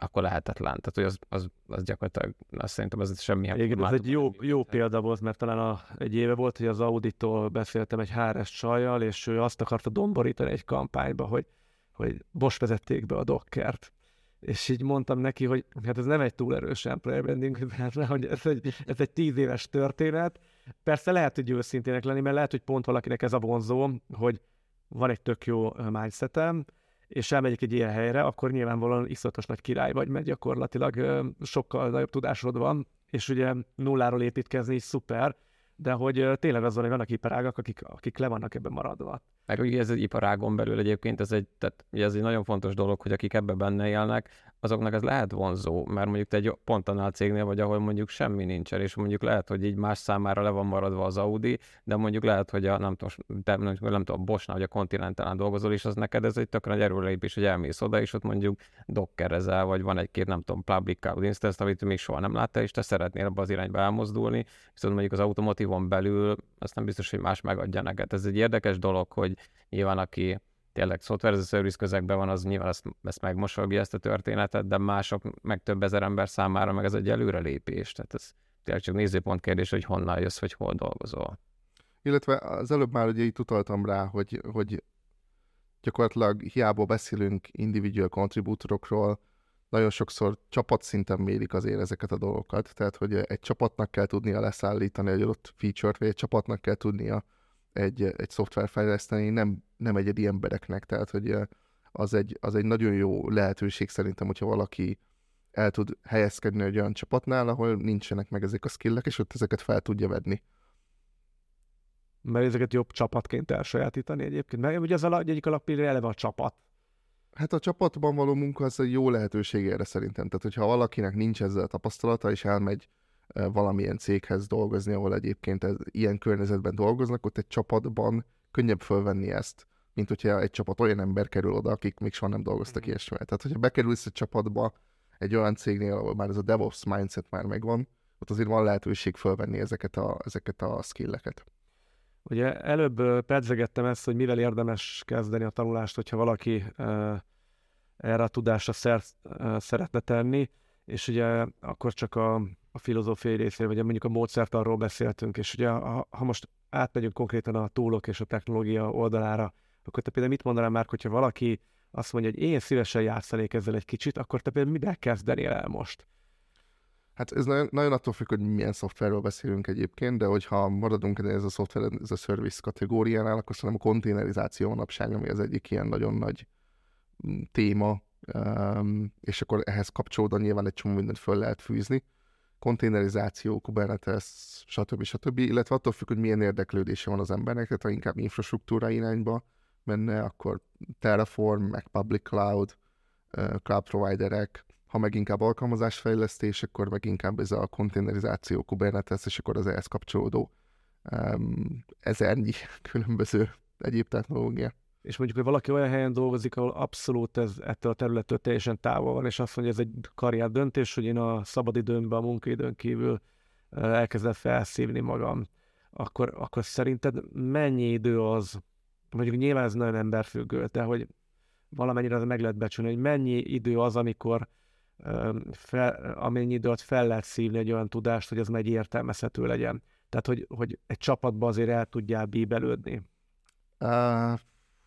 akkor lehetetlen. Tehát, hogy az, az, az gyakorlatilag, azt szerintem ez semmi Igen, ez egy jó, jó példa volt, mert talán a, egy éve volt, hogy az Auditól beszéltem egy HRS csajjal, és ő azt akarta domborítani egy kampányba, hogy, hogy most vezették be a Dockert. És így mondtam neki, hogy hát ez nem egy túl erős employer branding, hogy ez egy, ez egy tíz éves történet. Persze lehet, hogy őszintének lenni, mert lehet, hogy pont valakinek ez a vonzó, hogy van egy tök jó mindsetem, és elmegyek egy ilyen helyre, akkor nyilvánvalóan iszonyatos nagy király vagy, mert gyakorlatilag sokkal nagyobb tudásod van, és ugye nulláról építkezni is szuper, de hogy tényleg az van, hogy vannak iparágak, akik, akik le vannak ebben maradva. Meg ugye ez egy iparágon belül egyébként, ez egy, tehát ugye ez egy nagyon fontos dolog, hogy akik ebbe benne élnek, azoknak ez lehet vonzó, mert mondjuk te egy pont annál cégnél vagy, ahol mondjuk semmi nincsen, és mondjuk lehet, hogy így más számára le van maradva az Audi, de mondjuk lehet, hogy a, nem tudom, te, nem, nem tudom, a Boschnál vagy a Continentalán dolgozol, és az neked ez egy tök nagy erőlépés, hogy elmész oda, és ott mondjuk dockerezel, vagy van egy-két, nem tudom, public cloud instance, amit még soha nem láttál, és te szeretnél abba az irányba elmozdulni, viszont mondjuk az automotívon belül azt nem biztos, hogy más megadja neked. Ez egy érdekes dolog, hogy nyilván aki tényleg software as a service közegben van, az nyilván ezt, ezt megmosolgja ezt a történetet, de mások, meg több ezer ember számára meg ez egy előrelépés. Tehát ez tényleg csak nézőpont kérdés, hogy honnan jössz, vagy hol dolgozol. Illetve az előbb már ugye itt utaltam rá, hogy, hogy gyakorlatilag hiába beszélünk individual contributorokról, nagyon sokszor csapatszinten mérik azért ezeket a dolgokat, tehát hogy egy csapatnak kell tudnia leszállítani egy adott feature-t, vagy egy csapatnak kell tudnia egy, egy szoftver fejleszteni, nem, nem egyedi embereknek, tehát hogy az egy, az egy nagyon jó lehetőség szerintem, hogyha valaki el tud helyezkedni egy olyan csapatnál, ahol nincsenek meg ezek a skillek, és ott ezeket fel tudja vedni. Mert ezeket jobb csapatként elsajátítani egyébként. Mert ugye az egyik alapillér eleve a csapat. Hát a csapatban való munka az egy jó lehetőség erre szerintem. Tehát, hogyha valakinek nincs ezzel tapasztalata, és elmegy valamilyen céghez dolgozni, ahol egyébként ez, ilyen környezetben dolgoznak, ott egy csapatban könnyebb fölvenni ezt, mint hogyha egy csapat olyan ember kerül oda, akik még soha nem dolgoztak Mhm. ilyesmivel. Tehát, hogyha bekerülsz egy csapatba, egy olyan cégnél, ahol már ez a DevOps mindset már megvan, ott azért van lehetőség fölvenni ezeket a, ezeket a skilleket. Ugye előbb pedzegettem ezt, hogy mivel érdemes kezdeni a tanulást, hogyha valaki erre a tudásra szert szeretne tenni, és ugye akkor csak a, a filozófiai részéről, vagy mondjuk a módszertanról beszéltünk, és ugye ha, ha most átmegyünk konkrétan a túlok és a technológia oldalára, akkor te például mit mondanál már, hogyha valaki azt mondja, hogy én szívesen játszanék ezzel egy kicsit, akkor te például mivel kezdenél el most? Hát ez nagyon, nagyon attól függ, hogy milyen szoftverről beszélünk egyébként, de hogyha maradunk ez a szoftver, ez a service kategóriánál, akkor szerintem a konténerizáció manapság, ami az egyik ilyen nagyon nagy mm, téma, um, és akkor ehhez kapcsolódóan nyilván egy csomó mindent föl lehet fűzni. Konténerizáció, Kubernetes, stb. stb. Illetve attól függ, hogy milyen érdeklődése van az embernek, tehát ha inkább infrastruktúra irányba menne, akkor Terraform, meg Public Cloud, cloud providerek, ha meg inkább alkalmazásfejlesztés, akkor meg inkább ez a konténerizáció, Kubernetes, és akkor az ehhez kapcsolódó um, ezernyi különböző egyéb technológia. És mondjuk, hogy valaki olyan helyen dolgozik, ahol abszolút ez ettől a területtől teljesen távol van, és azt mondja, ez egy karrier döntés, hogy én a szabadidőmben, a munkaidőn kívül elkezdem felszívni magam, akkor, akkor szerinted mennyi idő az, mondjuk nyilván ez nagyon emberfüggő, de hogy valamennyire az meg lehet becsülni, hogy mennyi idő az, amikor fel, amennyi időt fel lehet szívni egy olyan tudást, hogy az megy értelmezhető legyen. Tehát, hogy, hogy egy csapatba azért el tudjál bíbelődni. Uh,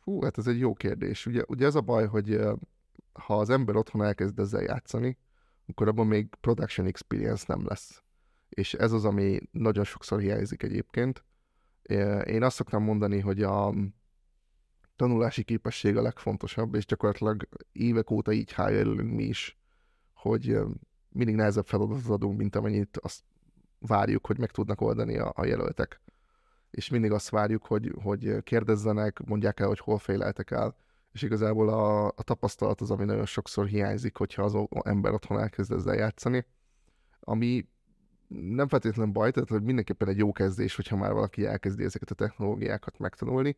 hú, hát ez egy jó kérdés. Ugye, ugye ez a baj, hogy ha az ember otthon elkezd ezzel játszani, akkor abban még production experience nem lesz. És ez az, ami nagyon sokszor hiányzik egyébként. Én azt szoktam mondani, hogy a tanulási képesség a legfontosabb, és gyakorlatilag évek óta így hájjelünk mi is, hogy mindig nehezebb feladatot adunk, mint amennyit azt várjuk, hogy meg tudnak oldani a, a jelöltek. És mindig azt várjuk, hogy, hogy kérdezzenek, mondják el, hogy hol féleltek el, és igazából a, a tapasztalat az, ami nagyon sokszor hiányzik, hogyha az ember otthon elkezd ezzel játszani, ami nem feltétlenül baj, tehát hogy mindenképpen egy jó kezdés, hogyha már valaki elkezdi ezeket a technológiákat megtanulni,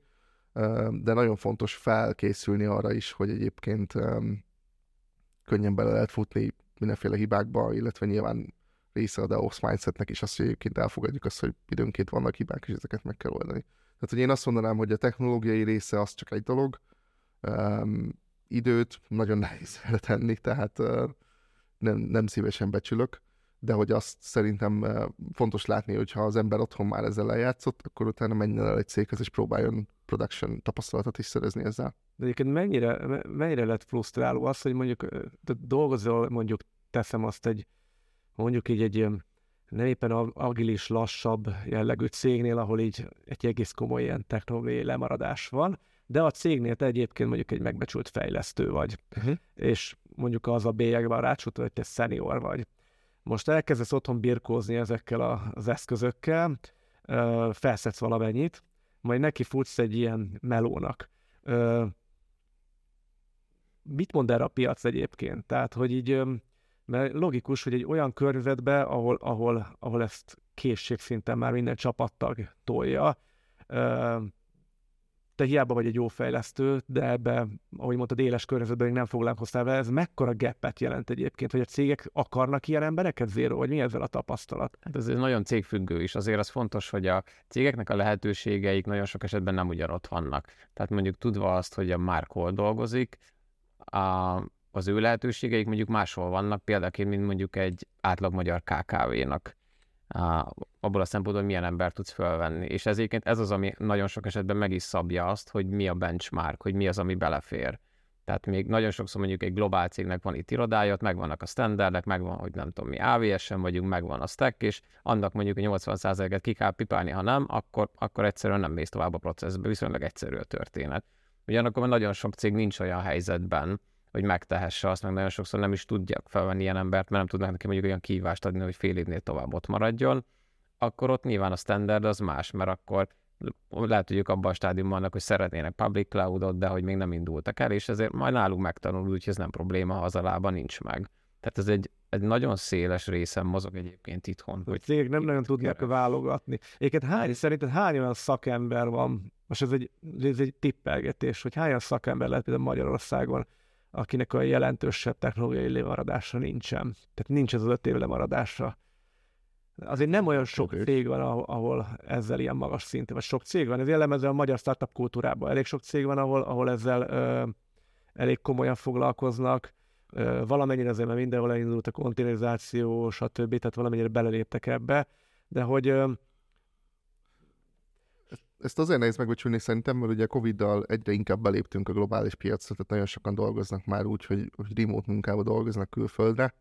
de nagyon fontos felkészülni arra is, hogy egyébként könnyen bele lehet futni mindenféle hibákba, illetve nyilván része a DevOps mindsetnek is az, hogy egyébként elfogadjuk azt, hogy időnként vannak hibák, és ezeket meg kell oldani. Tehát, hogy én azt mondanám, hogy a technológiai része az csak egy dolog, um, időt nagyon nehéz tenni, tehát uh, nem, nem szívesen becsülök, de hogy azt szerintem uh, fontos látni, hogy ha az ember otthon már ezzel lejátszott, akkor utána menjen el egy céghez, és próbáljon production tapasztalatot is szerezni ezzel. De egyébként mennyire, mennyire lett frusztráló az, hogy mondjuk dolgozol, mondjuk teszem azt egy, mondjuk így egy nem éppen agilis, lassabb jellegű cégnél, ahol így egy egész komoly ilyen technológiai lemaradás van, de a cégnél te egyébként mondjuk egy megbecsült fejlesztő vagy, uh-huh. és mondjuk az a bélyegben rácsult, hogy te senior vagy. Most elkezdesz otthon birkózni ezekkel a, az eszközökkel, felszedsz valamennyit, majd neki futsz egy ilyen melónak. Mit mond erre a piac egyébként? Tehát, hogy így, mert logikus, hogy egy olyan környezetbe, ahol, ahol, ahol ezt készségszinten már minden csapattag tolja, te hiába vagy egy jó fejlesztő, de ebbe, ahogy mondtad, éles környezetben még nem foglalkoztál vele, ez mekkora geppet jelent egyébként, hogy a cégek akarnak ilyen embereket zéro, vagy mi ezzel a tapasztalat? Hát ez nagyon cégfüggő is. Azért az fontos, hogy a cégeknek a lehetőségeik nagyon sok esetben nem ugyanott vannak. Tehát mondjuk tudva azt, hogy a Mark hol dolgozik, a, az ő lehetőségeik mondjuk máshol vannak, példaként, mint mondjuk egy átlag magyar KKV-nak abból a szempontból, hogy milyen ember tudsz felvenni. És ez ez az, ami nagyon sok esetben meg is szabja azt, hogy mi a benchmark, hogy mi az, ami belefér. Tehát még nagyon sokszor mondjuk egy globál cégnek van itt irodája, megvannak a standardek, megvan, hogy nem tudom mi, AVS-en vagyunk, megvan a stack, és annak mondjuk a 80%-et ki kell pipálni, ha nem, akkor, akkor egyszerűen nem mész tovább a processzbe, viszonylag egyszerű a történet. Ugyanakkor nagyon sok cég nincs olyan helyzetben, hogy megtehesse azt, meg nagyon sokszor nem is tudják felvenni ilyen embert, mert nem tudnak neki mondjuk olyan kívást adni, hogy fél évnél tovább ott maradjon, akkor ott nyilván a standard az más, mert akkor lehet, hogy ők abban a stádiumban vannak, hogy szeretnének public cloudot, de hogy még nem indultak el, és ezért majd náluk megtanul, úgyhogy ez nem probléma, ha az alában nincs meg. Tehát ez egy, egy nagyon széles részen mozog egyébként itthon. Hogy cégek nem nagyon tudnak keres. válogatni. Egyébként hány, szerinted hány olyan szakember van, most ez egy, ez egy tippelgetés, hogy hány olyan szakember lehet például Magyarországon, akinek a jelentősebb technológiai lemaradása nincsen. Tehát nincs ez az öt év lemaradása. Azért nem olyan sok Köpés. cég van, ahol, ezzel ilyen magas szinten, vagy sok cég van. Ez jellemző a magyar startup kultúrában. Elég sok cég van, ahol, ahol ezzel ö, elég komolyan foglalkoznak. Ö, valamennyire azért, mert mindenhol elindult a konténerizáció, stb. Tehát valamennyire beleléptek ebbe. De hogy ö, ezt azért nehéz megbecsülni szerintem, mert ugye Covid-dal egyre inkább beléptünk a globális piacra, tehát nagyon sokan dolgoznak már úgy, hogy, hogy remote munkába dolgoznak külföldre,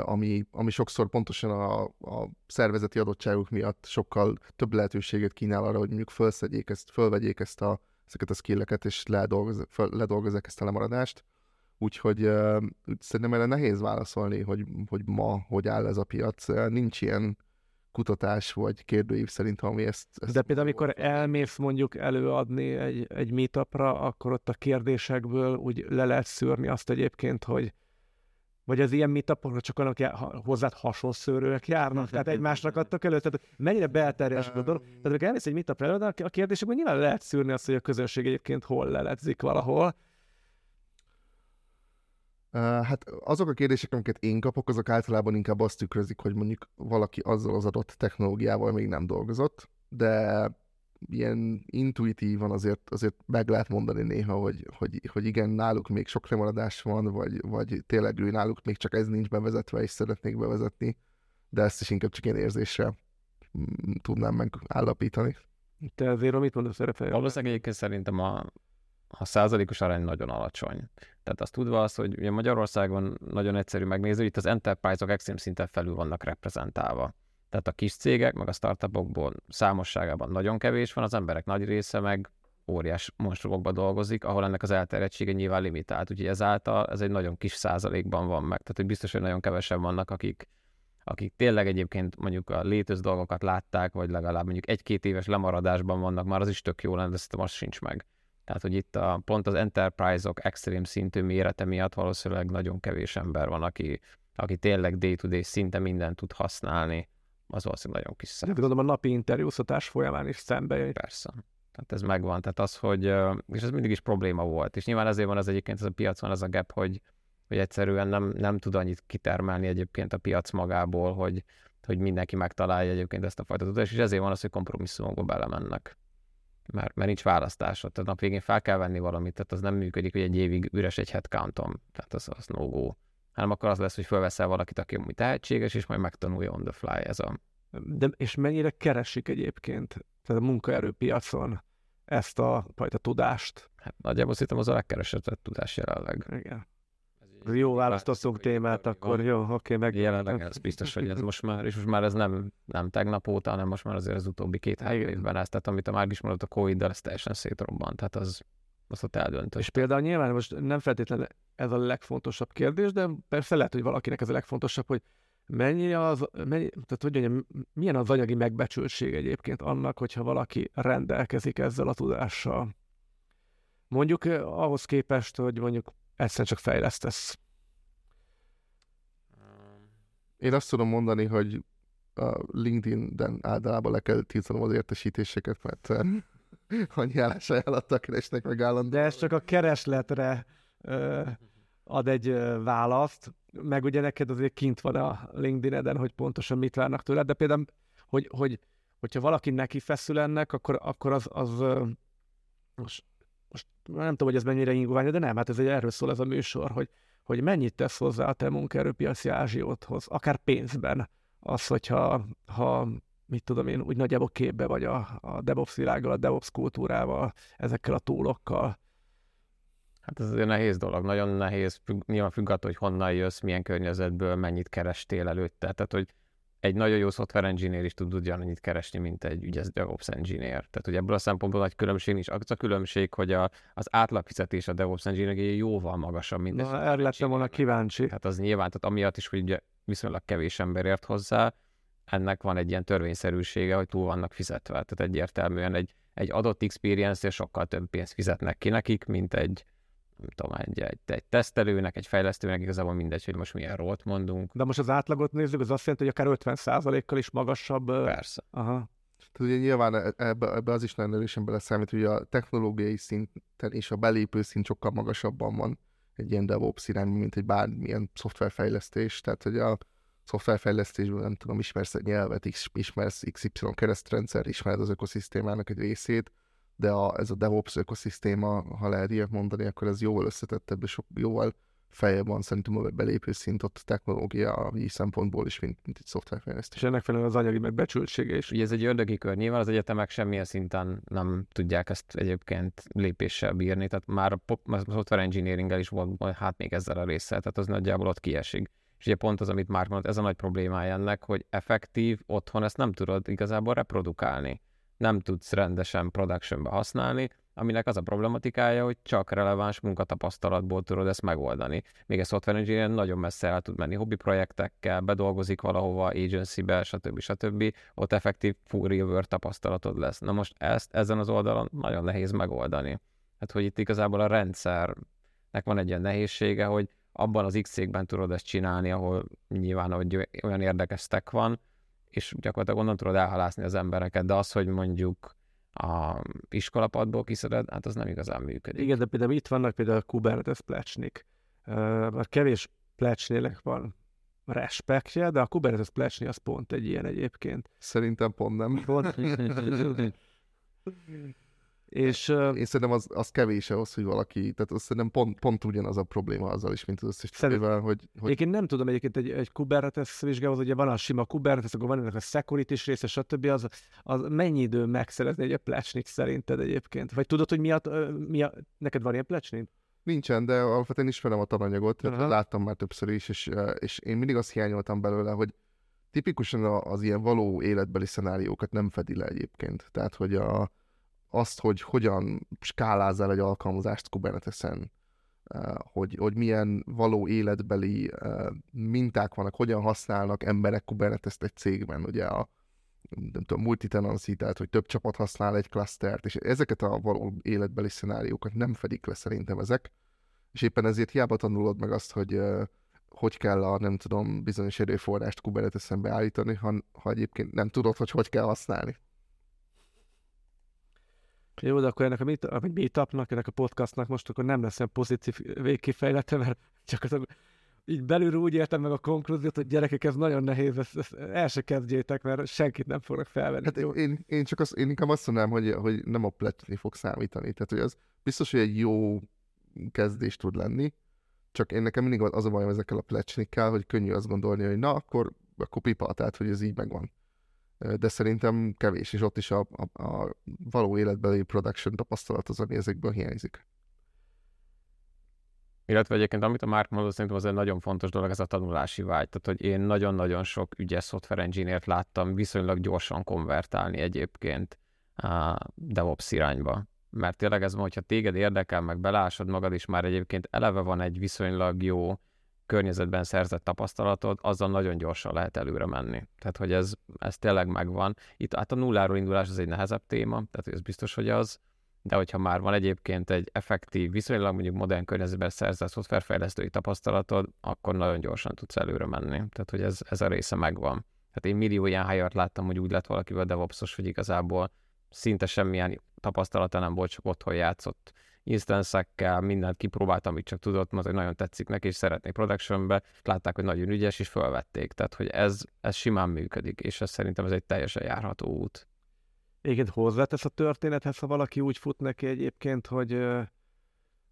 ami, ami sokszor pontosan a, a szervezeti adottságok miatt sokkal több lehetőséget kínál arra, hogy mondjuk felszedjék ezt, fölvegyék ezt a, ezeket a skilleket, és ledolgozzák ezt a lemaradást. Úgyhogy uh, szerintem erre nehéz válaszolni, hogy, hogy ma hogy áll ez a piac. Nincs ilyen kutatás vagy kérdőív szerint, ami ezt... ezt De például, amikor elmész mondjuk előadni egy, egy meetupra, akkor ott a kérdésekből úgy le lehet szűrni azt egyébként, hogy vagy az ilyen meetupokra csak annak hozzád hasonló szőrőek járnak, tehát egymásnak adtak elő, tehát mennyire belterjes a dolog. Tehát amikor elmész egy meetupra előadni, a kérdésekből nyilván lehet szűrni azt, hogy a közönség egyébként hol leledzik valahol, Hát azok a kérdések, amiket én kapok, azok általában inkább azt tükrözik, hogy mondjuk valaki azzal az adott technológiával még nem dolgozott, de ilyen intuitívan azért, azért meg lehet mondani néha, hogy, hogy, hogy igen, náluk még sok lemaradás van, vagy, vagy tényleg ő náluk még csak ez nincs bevezetve, és szeretnék bevezetni, de ezt is inkább csak ilyen érzésre mm, tudnám megállapítani. Te azért mit mondasz erre fel? Valószínűleg egyébként szerintem a, a százalékos arány nagyon alacsony. Tehát azt tudva az, hogy ugye Magyarországon nagyon egyszerű megnézni, itt az enterprise-ok extrém szinten felül vannak reprezentálva. Tehát a kis cégek, meg a startupokból számosságában nagyon kevés van, az emberek nagy része meg óriás monstrumokba dolgozik, ahol ennek az elterjedtsége nyilván limitált. Úgyhogy ezáltal ez egy nagyon kis százalékban van meg. Tehát, hogy biztos, hogy nagyon kevesen vannak, akik, akik tényleg egyébként mondjuk a létező dolgokat látták, vagy legalább mondjuk egy-két éves lemaradásban vannak, már az is tök jó lenne, de szerintem az sincs meg. Tehát, hogy itt a, pont az enterprise-ok extrém szintű mérete miatt valószínűleg nagyon kevés ember van, aki, aki tényleg day-to-day szinte mindent tud használni az valószínűleg nagyon kis szám. Gondolom a napi interjúztatás folyamán is szembe jön. Persze. Tehát ez megvan. Tehát az, hogy, és ez mindig is probléma volt. És nyilván ezért van az egyébként ez a piacon az a gap, hogy, hogy egyszerűen nem, nem tud annyit kitermelni egyébként a piac magából, hogy, hogy mindenki megtalálja egyébként ezt a fajta tudást, és ezért van az, hogy kompromisszumokba belemennek. Mert, mert nincs választásod. Tehát nap végén fel kell venni valamit, tehát az nem működik, hogy egy évig üres egy headcountom. Tehát az, az no go hanem akkor az lesz, hogy felveszel valakit, aki amúgy tehetséges, és majd megtanulja on the fly ez a... De, és mennyire keresik egyébként tehát a munkaerőpiacon ezt a fajta tudást? Hát nagyjából szerintem az a legkeresettebb tudás jelenleg. Igen. Jó választottunk témát, akkor van. jó, oké, meg... Jelenleg ez biztos, hogy ez most már, és most már ez nem, nem tegnap óta, hanem most már azért az utóbbi két-három évben ez, tehát amit a már is mondott a Covid-dal, ez teljesen szétrobbant, tehát az, azt ott eldöntött. És például nyilván most nem feltétlenül ez a legfontosabb kérdés, de persze lehet, hogy valakinek ez a legfontosabb, hogy mennyi az, mennyi, tehát hogy mondjam, milyen az anyagi megbecsültség egyébként annak, hogyha valaki rendelkezik ezzel a tudással. Mondjuk eh, ahhoz képest, hogy mondjuk egyszerűen csak fejlesztesz. Én azt tudom mondani, hogy a LinkedIn-den általában le kell tiltanom az értesítéseket, mert annyi állásajánlattal keresnek meg állandóan. De ez csak a keresletre ad egy választ, meg ugye neked azért kint van a LinkedIn-eden, hogy pontosan mit várnak tőled, de például, hogy, hogy hogyha valaki neki feszül ennek, akkor, akkor az, az most, most nem tudom, hogy ez mennyire ingovány, de nem, hát ez egy erről szól ez a műsor, hogy, hogy mennyit tesz hozzá a te munkaerőpiaci ázsióthoz, akár pénzben, az, hogyha ha, mit tudom én, úgy nagyjából képbe vagy a, a DevOps világgal, a DevOps kultúrával, ezekkel a túlokkal, Hát ez azért nehéz dolog, nagyon nehéz, nyilván függ attól, hogy honnan jössz, milyen környezetből, mennyit kerestél előtte. Tehát, hogy egy nagyon jó szoftver engineer is tud ugyanannyit keresni, mint egy ügyes DevOps engineer. Tehát, hogy ebből a szempontból nagy különbség nincs. Az a különbség, hogy a, az átlagfizetés a DevOps engineer jóval magasabb, mint Na, erre lettem volna kíváncsi. Hát az nyilván, tehát amiatt is, hogy ugye viszonylag kevés ember ért hozzá, ennek van egy ilyen törvényszerűsége, hogy túl vannak fizetve. Tehát egyértelműen egy, egy adott experience sokkal több pénzt fizetnek ki nekik, mint egy nem tudom, egy, egy, egy tesztelőnek, egy fejlesztőnek igazából mindegy, hogy most milyen rót mondunk. De most az átlagot nézzük, az azt jelenti, hogy akár 50%-kal is magasabb. Persze. Aha. Tehát ugye nyilván e, ebbe, ebbe az is nagyon erősen beleszámít, hogy a technológiai szinten és a belépő szint sokkal magasabban van egy ilyen DevOps irány, mint egy bármilyen szoftverfejlesztés. Tehát, hogy a szoftverfejlesztésben nem tudom, ismersz egy nyelvet, ismersz XY keresztrendszer, ismered az ökoszisztémának egy részét, de a, ez a DevOps ökoszisztéma, ha lehet ilyet mondani, akkor ez jóval összetettebb, és jóval feljebb van szerintem a belépő szint ott technológia szempontból is, mint, mint egy szoftverfejlesztés. És ennek felül az anyagi megbecsültsége is. Ugye ez egy ördögi kör, nyilván az egyetemek semmilyen szinten nem tudják ezt egyébként lépéssel bírni, tehát már a, a software engineering is volt, hát még ezzel a résszel, tehát az nagyjából ott kiesik. És ugye pont az, amit már mondott, ez a nagy problémája ennek, hogy effektív otthon ezt nem tudod igazából reprodukálni nem tudsz rendesen productionbe használni, aminek az a problematikája, hogy csak releváns munkatapasztalatból tudod ezt megoldani. Még egy software engineer nagyon messze el tud menni hobby projektekkel, bedolgozik valahova, agency-be, stb. stb. Ott effektív full real tapasztalatod lesz. Na most ezt ezen az oldalon nagyon nehéz megoldani. Hát, hogy itt igazából a rendszernek van egy ilyen nehézsége, hogy abban az x tudod ezt csinálni, ahol nyilván hogy olyan érdekes stack van, és gyakorlatilag onnan tudod elhalászni az embereket, de az, hogy mondjuk a iskolapadból kiszeded, hát az nem igazán működik. Igen, de például itt vannak például a Kubernetes plecsnik. Mert kevés plecsnének van respektje, de a Kubernetes plecsni az pont egy ilyen egyébként. Szerintem pont nem. Pont. És Én szerintem az, az kevés ahhoz, hogy valaki, tehát azt szerintem pont, pont ugyanaz a probléma azzal is, mint az összes többivel, hogy, hogy Egyébként nem tudom, egyébként egy, egy Kubernetes vizsgához, ugye van a sima Kubernetes, akkor van ennek a security része, stb. Az, az mennyi idő megszerezni egy plecsnit szerinted egyébként? Vagy tudod, hogy miatt, mi a, neked van ilyen plecsnit? nincsen, de alapvetően ismerem a tananyagot, Aha. láttam már többször is, és, és én mindig azt hiányoltam belőle, hogy tipikusan a- az ilyen való életbeli szenáriókat nem fedi le egyébként. Tehát, hogy a, azt, hogy hogyan skálázzál egy alkalmazást Kubernetesen, eh, hogy, hogy milyen való életbeli eh, minták vannak, hogyan használnak emberek Kubernetes-t egy cégben, ugye a nem tudom, multitenancy, tehát hogy több csapat használ egy klasztert, és ezeket a való életbeli szenáriókat nem fedik le szerintem ezek, és éppen ezért hiába tanulod meg azt, hogy eh, hogy kell a, nem tudom, bizonyos erőforrást Kubernetesen beállítani, ha, ha egyébként nem tudod, hogy hogy kell használni. Jó, de akkor ennek a meet, vagy meetupnak, ennek a podcastnak most akkor nem lesz olyan pozitív végkifejlete, mert csak az, így belülről úgy értem meg a konklúziót, hogy gyerekek, ez nagyon nehéz, ezt, ezt el se kezdjétek, mert senkit nem fognak felvenni. Hát én, én csak azt, én inkább azt mondanám, hogy, hogy nem a pletni fog számítani. Tehát, hogy az biztos, hogy egy jó kezdés tud lenni, csak én nekem mindig az a bajom ezekkel a plecsnikkel, hogy könnyű azt gondolni, hogy na, akkor, akkor pipa, tehát, hogy ez így megvan. De szerintem kevés, és ott is a, a, a való életbeli production tapasztalat az, ami ezekből hiányzik. Illetve egyébként, amit a Mark mondott, szerintem az egy nagyon fontos dolog, ez a tanulási vágy. Tehát, hogy én nagyon-nagyon sok ügyes software engineert láttam viszonylag gyorsan konvertálni egyébként a DevOps irányba. Mert tényleg ez, van, hogyha téged érdekel, meg belásod magad is, már egyébként eleve van egy viszonylag jó környezetben szerzett tapasztalatod, azzal nagyon gyorsan lehet előre menni. Tehát, hogy ez, ez tényleg megvan. Itt hát a nulláról indulás az egy nehezebb téma, tehát ez biztos, hogy az, de hogyha már van egyébként egy effektív, viszonylag mondjuk modern környezetben szerzett szoftverfejlesztői tapasztalatod, akkor nagyon gyorsan tudsz előre menni. Tehát, hogy ez, ez a része megvan. Tehát én millió ilyen helyet láttam, hogy úgy lett valakivel DevOpsos, hogy igazából szinte semmilyen tapasztalata nem volt, csak otthon játszott instanszekkel, mindent kipróbált, amit csak tudott, mert hogy nagyon tetszik neki, és szeretné productionbe, látták, hogy nagyon ügyes, és felvették. Tehát, hogy ez, ez simán működik, és ez szerintem ez egy teljesen járható út. Egyébként hozzátesz a történethez, ha valaki úgy fut neki egyébként, hogy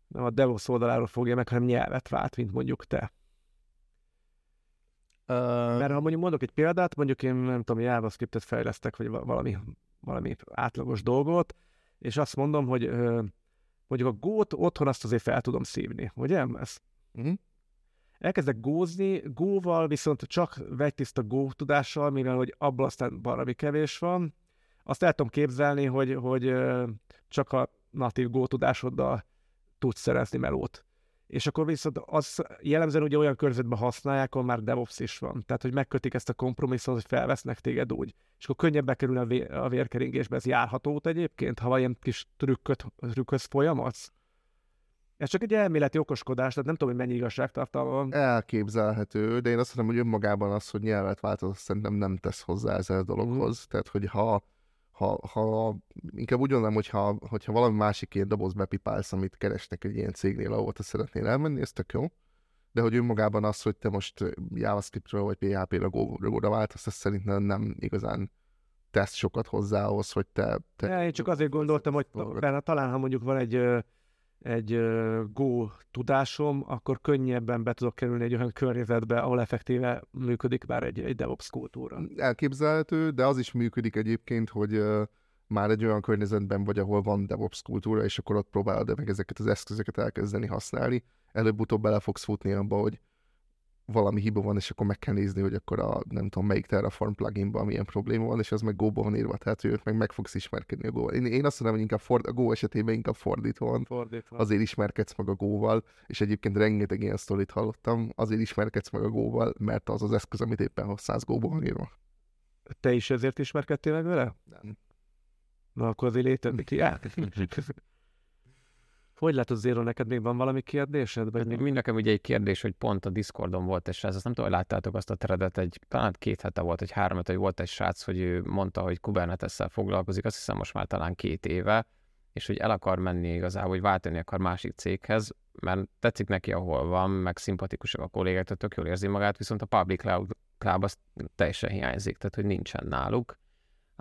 nem a DevOps oldaláról fogja meg, hanem nyelvet vált, mint mondjuk te. Uh, Mert ha mondjuk mondok egy példát, mondjuk én nem tudom, JavaScriptet fejlesztek, vagy va- valami, valami átlagos dolgot, és azt mondom, hogy ö, mondjuk a Go-t otthon azt azért fel tudom szívni, ugye? Ezt uh-huh. elkezdek gózni, Go-val viszont csak vegytiszta Go tudással, mivel hogy abból aztán valami kevés van, azt el tudom képzelni, hogy, hogy csak a natív Go tudásoddal tudsz szerezni melót. És akkor viszont az jellemzően ugye olyan környezetben használják, ahol már DevOps is van. Tehát, hogy megkötik ezt a kompromisszumot, hogy felvesznek téged úgy. És akkor könnyebb bekerül a, vé- a vérkeringésbe. Ez járható út egyébként, ha ilyen kis trükköt, trükköz folyamatsz? Ez csak egy elméleti okoskodás, tehát nem tudom, hogy mennyi igazságtartalma van. elképzelhető, de én azt mondom, hogy önmagában az, hogy nyelvet változ, azt szerintem nem tesz hozzá ezzel a dologhoz. Tehát, hogy ha, ha, ha inkább úgy mondanám, hogyha, hogyha valami másik ilyen doboz bepipálsz, amit keresnek egy ilyen cégnél, ahol te szeretnél elmenni, ez tök jó. De hogy önmagában az, hogy te most JavaScriptről vagy PHP-re Go-ra váltasz, ez szerintem nem igazán tesz sokat hozzá ahhoz, hogy te... te Ja, én csak azért gondoltam, hogy talán, ha mondjuk van egy, egy Go tudásom, akkor könnyebben be tudok kerülni egy olyan környezetbe, ahol effektíve működik már egy, egy DevOps kultúra. elképzelhető, de az is működik egyébként, hogy már egy olyan környezetben vagy, ahol van DevOps kultúra, és akkor ott próbálod meg ezeket az eszközöket elkezdeni használni. Előbb-utóbb bele fogsz futni abba, hogy valami hiba van, és akkor meg kell nézni, hogy akkor a nem tudom melyik Terraform pluginban milyen probléma van, és az meg Go-ba van írva, tehát hogy őt meg meg fogsz ismerkedni a Go-val. Én, én azt mondom, hogy inkább ford, a Go esetében inkább fordítva van, Fordítva. azért ismerkedsz meg a Go-val, és egyébként rengeteg ilyen sztorit hallottam, azért ismerkedsz meg a Go-val, mert az az eszköz, amit éppen használsz, Go-ba van írva. Te is ezért ismerkedtél meg vele? Nem. Na, akkor azért létezik. Hogy látod, Zéro, neked még van valami kérdésed? Vagy még... Mind nekem ugye egy kérdés, hogy pont a Discordon volt egy srác, azt nem tudom, hogy láttátok azt a threadet, egy, talán két hete volt, egy három hete, hogy volt egy srác, hogy ő mondta, hogy Kubernetes-szel foglalkozik, azt hiszem most már talán két éve, és hogy el akar menni igazából, hogy váltani akar másik céghez, mert tetszik neki, ahol van, meg szimpatikusak a kollégák, tehát tök jól érzi magát, viszont a public cloud, cloud az teljesen hiányzik, tehát hogy nincsen náluk.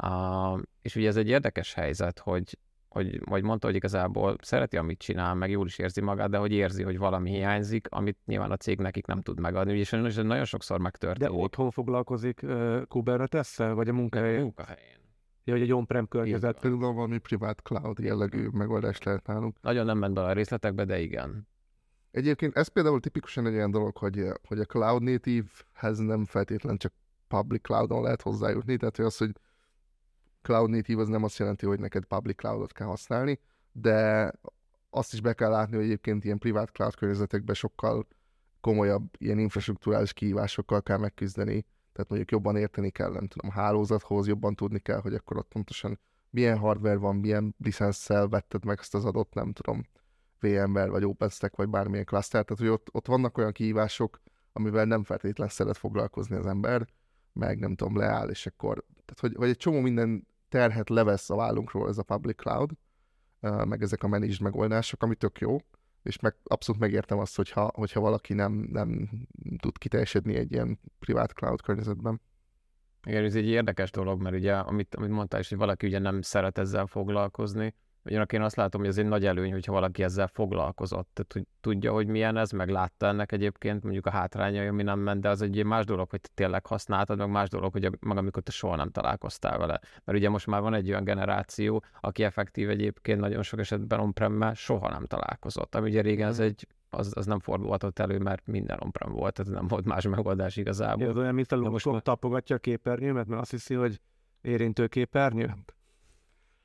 Uh, és ugye ez egy érdekes helyzet, hogy, hogy vagy mondta, hogy igazából szereti, amit csinál, meg jól is érzi magát, de hogy érzi, hogy valami hiányzik, amit nyilván a cég nekik nem tud megadni, és ez nagyon sokszor megtörténik. De otthon foglalkozik uh, kubernetes vagy a munkahelyén? Munkahelyén. Ja, hogy egy on-prem környezet. Például valami privát cloud jellegű megoldást lehet nálunk. Nagyon nem ment bele a részletekbe, de igen. Egyébként ez például tipikusan egy olyan dolog, hogy, hogy a cloud native-hez nem feltétlen csak public cloudon lehet hozzájutni, tehát hogy az, hogy cloud native az nem azt jelenti, hogy neked public cloudot kell használni, de azt is be kell látni, hogy egyébként ilyen privát cloud környezetekben sokkal komolyabb ilyen infrastruktúrális kihívásokkal kell megküzdeni, tehát mondjuk jobban érteni kell, nem tudom, a hálózathoz, jobban tudni kell, hogy akkor ott pontosan milyen hardware van, milyen licenszel vetted meg ezt az adott, nem tudom, VMware, vagy OpenStack, vagy bármilyen cluster, tehát hogy ott, ott vannak olyan kihívások, amivel nem feltétlenül szeret foglalkozni az ember, meg nem tudom, leáll, és akkor, tehát hogy, hogy egy csomó minden terhet levesz a vállunkról ez a public cloud, meg ezek a managed megoldások, ami tök jó, és meg, abszolút megértem azt, hogyha, hogyha valaki nem, nem tud kiteljesedni egy ilyen privát cloud környezetben. Igen, ez egy érdekes dolog, mert ugye, amit, amit mondtál is, hogy valaki ugye nem szeret ezzel foglalkozni, Ugyanak én azt látom, hogy ez egy nagy előny, hogyha valaki ezzel foglalkozott, tudja, hogy milyen ez, meg látta ennek egyébként mondjuk a hátrányai, ami nem ment, de az egy más dolog, hogy te tényleg használtad, meg más dolog, hogy meg amikor te soha nem találkoztál vele. Mert ugye most már van egy olyan generáció, aki effektív egyébként nagyon sok esetben on soha nem találkozott. Ami ugye régen ez mhm. egy az, az nem fordulhatott elő, mert minden on volt, tehát nem volt más megoldás igazából. Ez olyan, mint a most tapogatja a képernyőmet, mert azt hiszi, hogy érintő képernyő.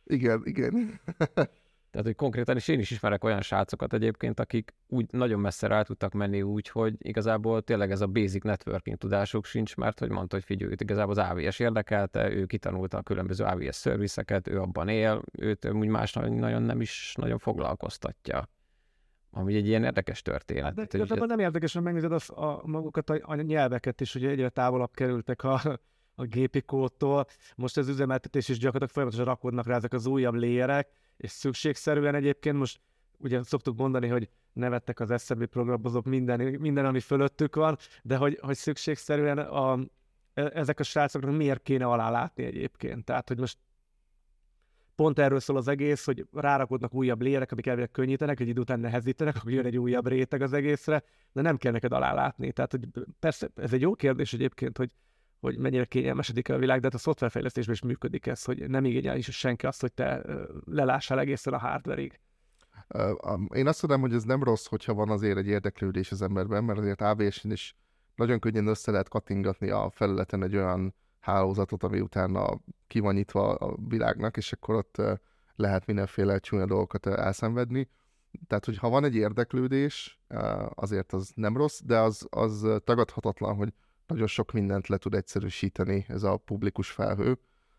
Igen, igen. Tehát, hogy konkrétan, és én is ismerek olyan srácokat egyébként, akik úgy nagyon messze rá tudtak menni úgy, hogy igazából tényleg ez a basic networking tudásuk sincs, mert hogy mondta, hogy figyelj, igazából az AVS érdekelte, ő kitanulta a különböző AVS szervizeket, ő abban él, őt úgy más nagyon nem is nagyon foglalkoztatja. Ami egy ilyen érdekes történet. De igazából nem érdekes, hogy megnézed az, a, magukat a, a nyelveket is, hogy egyre távolabb kerültek a, a gépi kódtól. Most az üzemeltetés is gyakorlatilag folyamatosan rakodnak rá ezek az újabb léjerek, és szükségszerűen egyébként most ugye szoktuk mondani, hogy nevettek az SZB programozók minden, minden, ami fölöttük van, de hogy, hogy szükségszerűen a, e, ezek a srácoknak miért kéne alálátni egyébként. Tehát, hogy most pont erről szól az egész, hogy rárakodnak újabb lérek, amik elvileg könnyítenek, egy idő után nehezítenek, akkor jön egy újabb réteg az egészre, de nem kell neked alálátni. Tehát, hogy persze, ez egy jó kérdés egyébként, hogy hogy mennyire kényelmesedik el a világ, de hát a szoftverfejlesztésben is működik ez, hogy nem igényel is senki azt, hogy te lelássál egészen a hardverig. Én azt tudom, hogy ez nem rossz, hogyha van azért egy érdeklődés az emberben, mert azért AVS-n is nagyon könnyen össze lehet kattingatni a felületen egy olyan hálózatot, ami utána ki van nyitva a világnak, és akkor ott lehet mindenféle csúnya dolgokat elszenvedni. Tehát, hogyha van egy érdeklődés, azért az nem rossz, de az, az tagadhatatlan, hogy nagyon sok mindent le tud egyszerűsíteni ez a publikus felhő,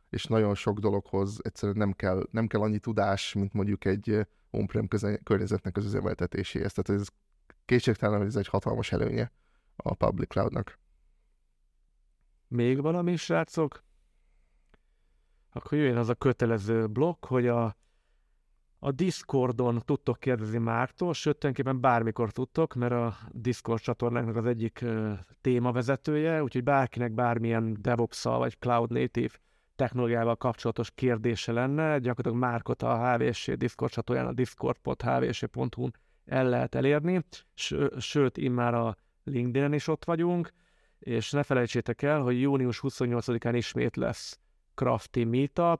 és nagyon sok dologhoz egyszerűen nem kell, nem kell annyi tudás, mint mondjuk egy on-prem környezetnek az üzemeltetéséhez. Tehát ez kétségtelen, hogy ez egy hatalmas előnye a public cloudnak. Még valami, srácok? Akkor jöjjön az a kötelező blokk, hogy a a Discordon tudtok kérdezni Mártól, sőt, tulajdonképpen bármikor tudtok, mert a Discord csatornáknak az egyik témavezetője, úgyhogy bárkinek bármilyen devops vagy Cloud Native technológiával kapcsolatos kérdése lenne, gyakorlatilag Márkot a HVSC Discord csatornán a discord.hvsc.hu-n el lehet elérni, sőt, immár a LinkedIn-en is ott vagyunk, és ne felejtsétek el, hogy június 28-án ismét lesz Crafty Meetup,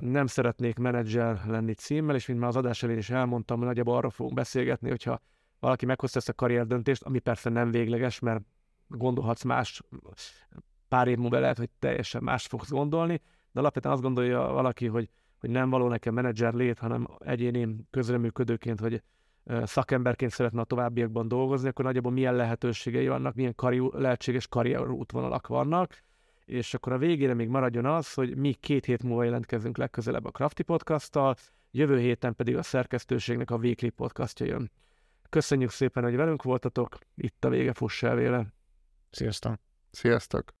nem szeretnék menedzser lenni címmel, és mint már az adás elén is elmondtam, hogy nagyjából arra fogunk beszélgetni, hogyha valaki meghozta ezt a karrierdöntést, ami persze nem végleges, mert gondolhatsz más, pár év múlva lehet, hogy teljesen más fogsz gondolni, de alapvetően azt gondolja valaki, hogy, hogy nem való nekem menedzser lét, hanem egyéni közreműködőként, vagy szakemberként szeretne a továbbiakban dolgozni, akkor nagyjából milyen lehetőségei vannak, milyen karri- lehetséges karrierútvonalak vannak, és akkor a végére még maradjon az, hogy mi két hét múlva jelentkezünk legközelebb a Crafty Podcasttal, jövő héten pedig a szerkesztőségnek a Weekly Podcastja jön. Köszönjük szépen, hogy velünk voltatok, itt a vége, fuss el véle. Sziasztok! Sziasztok!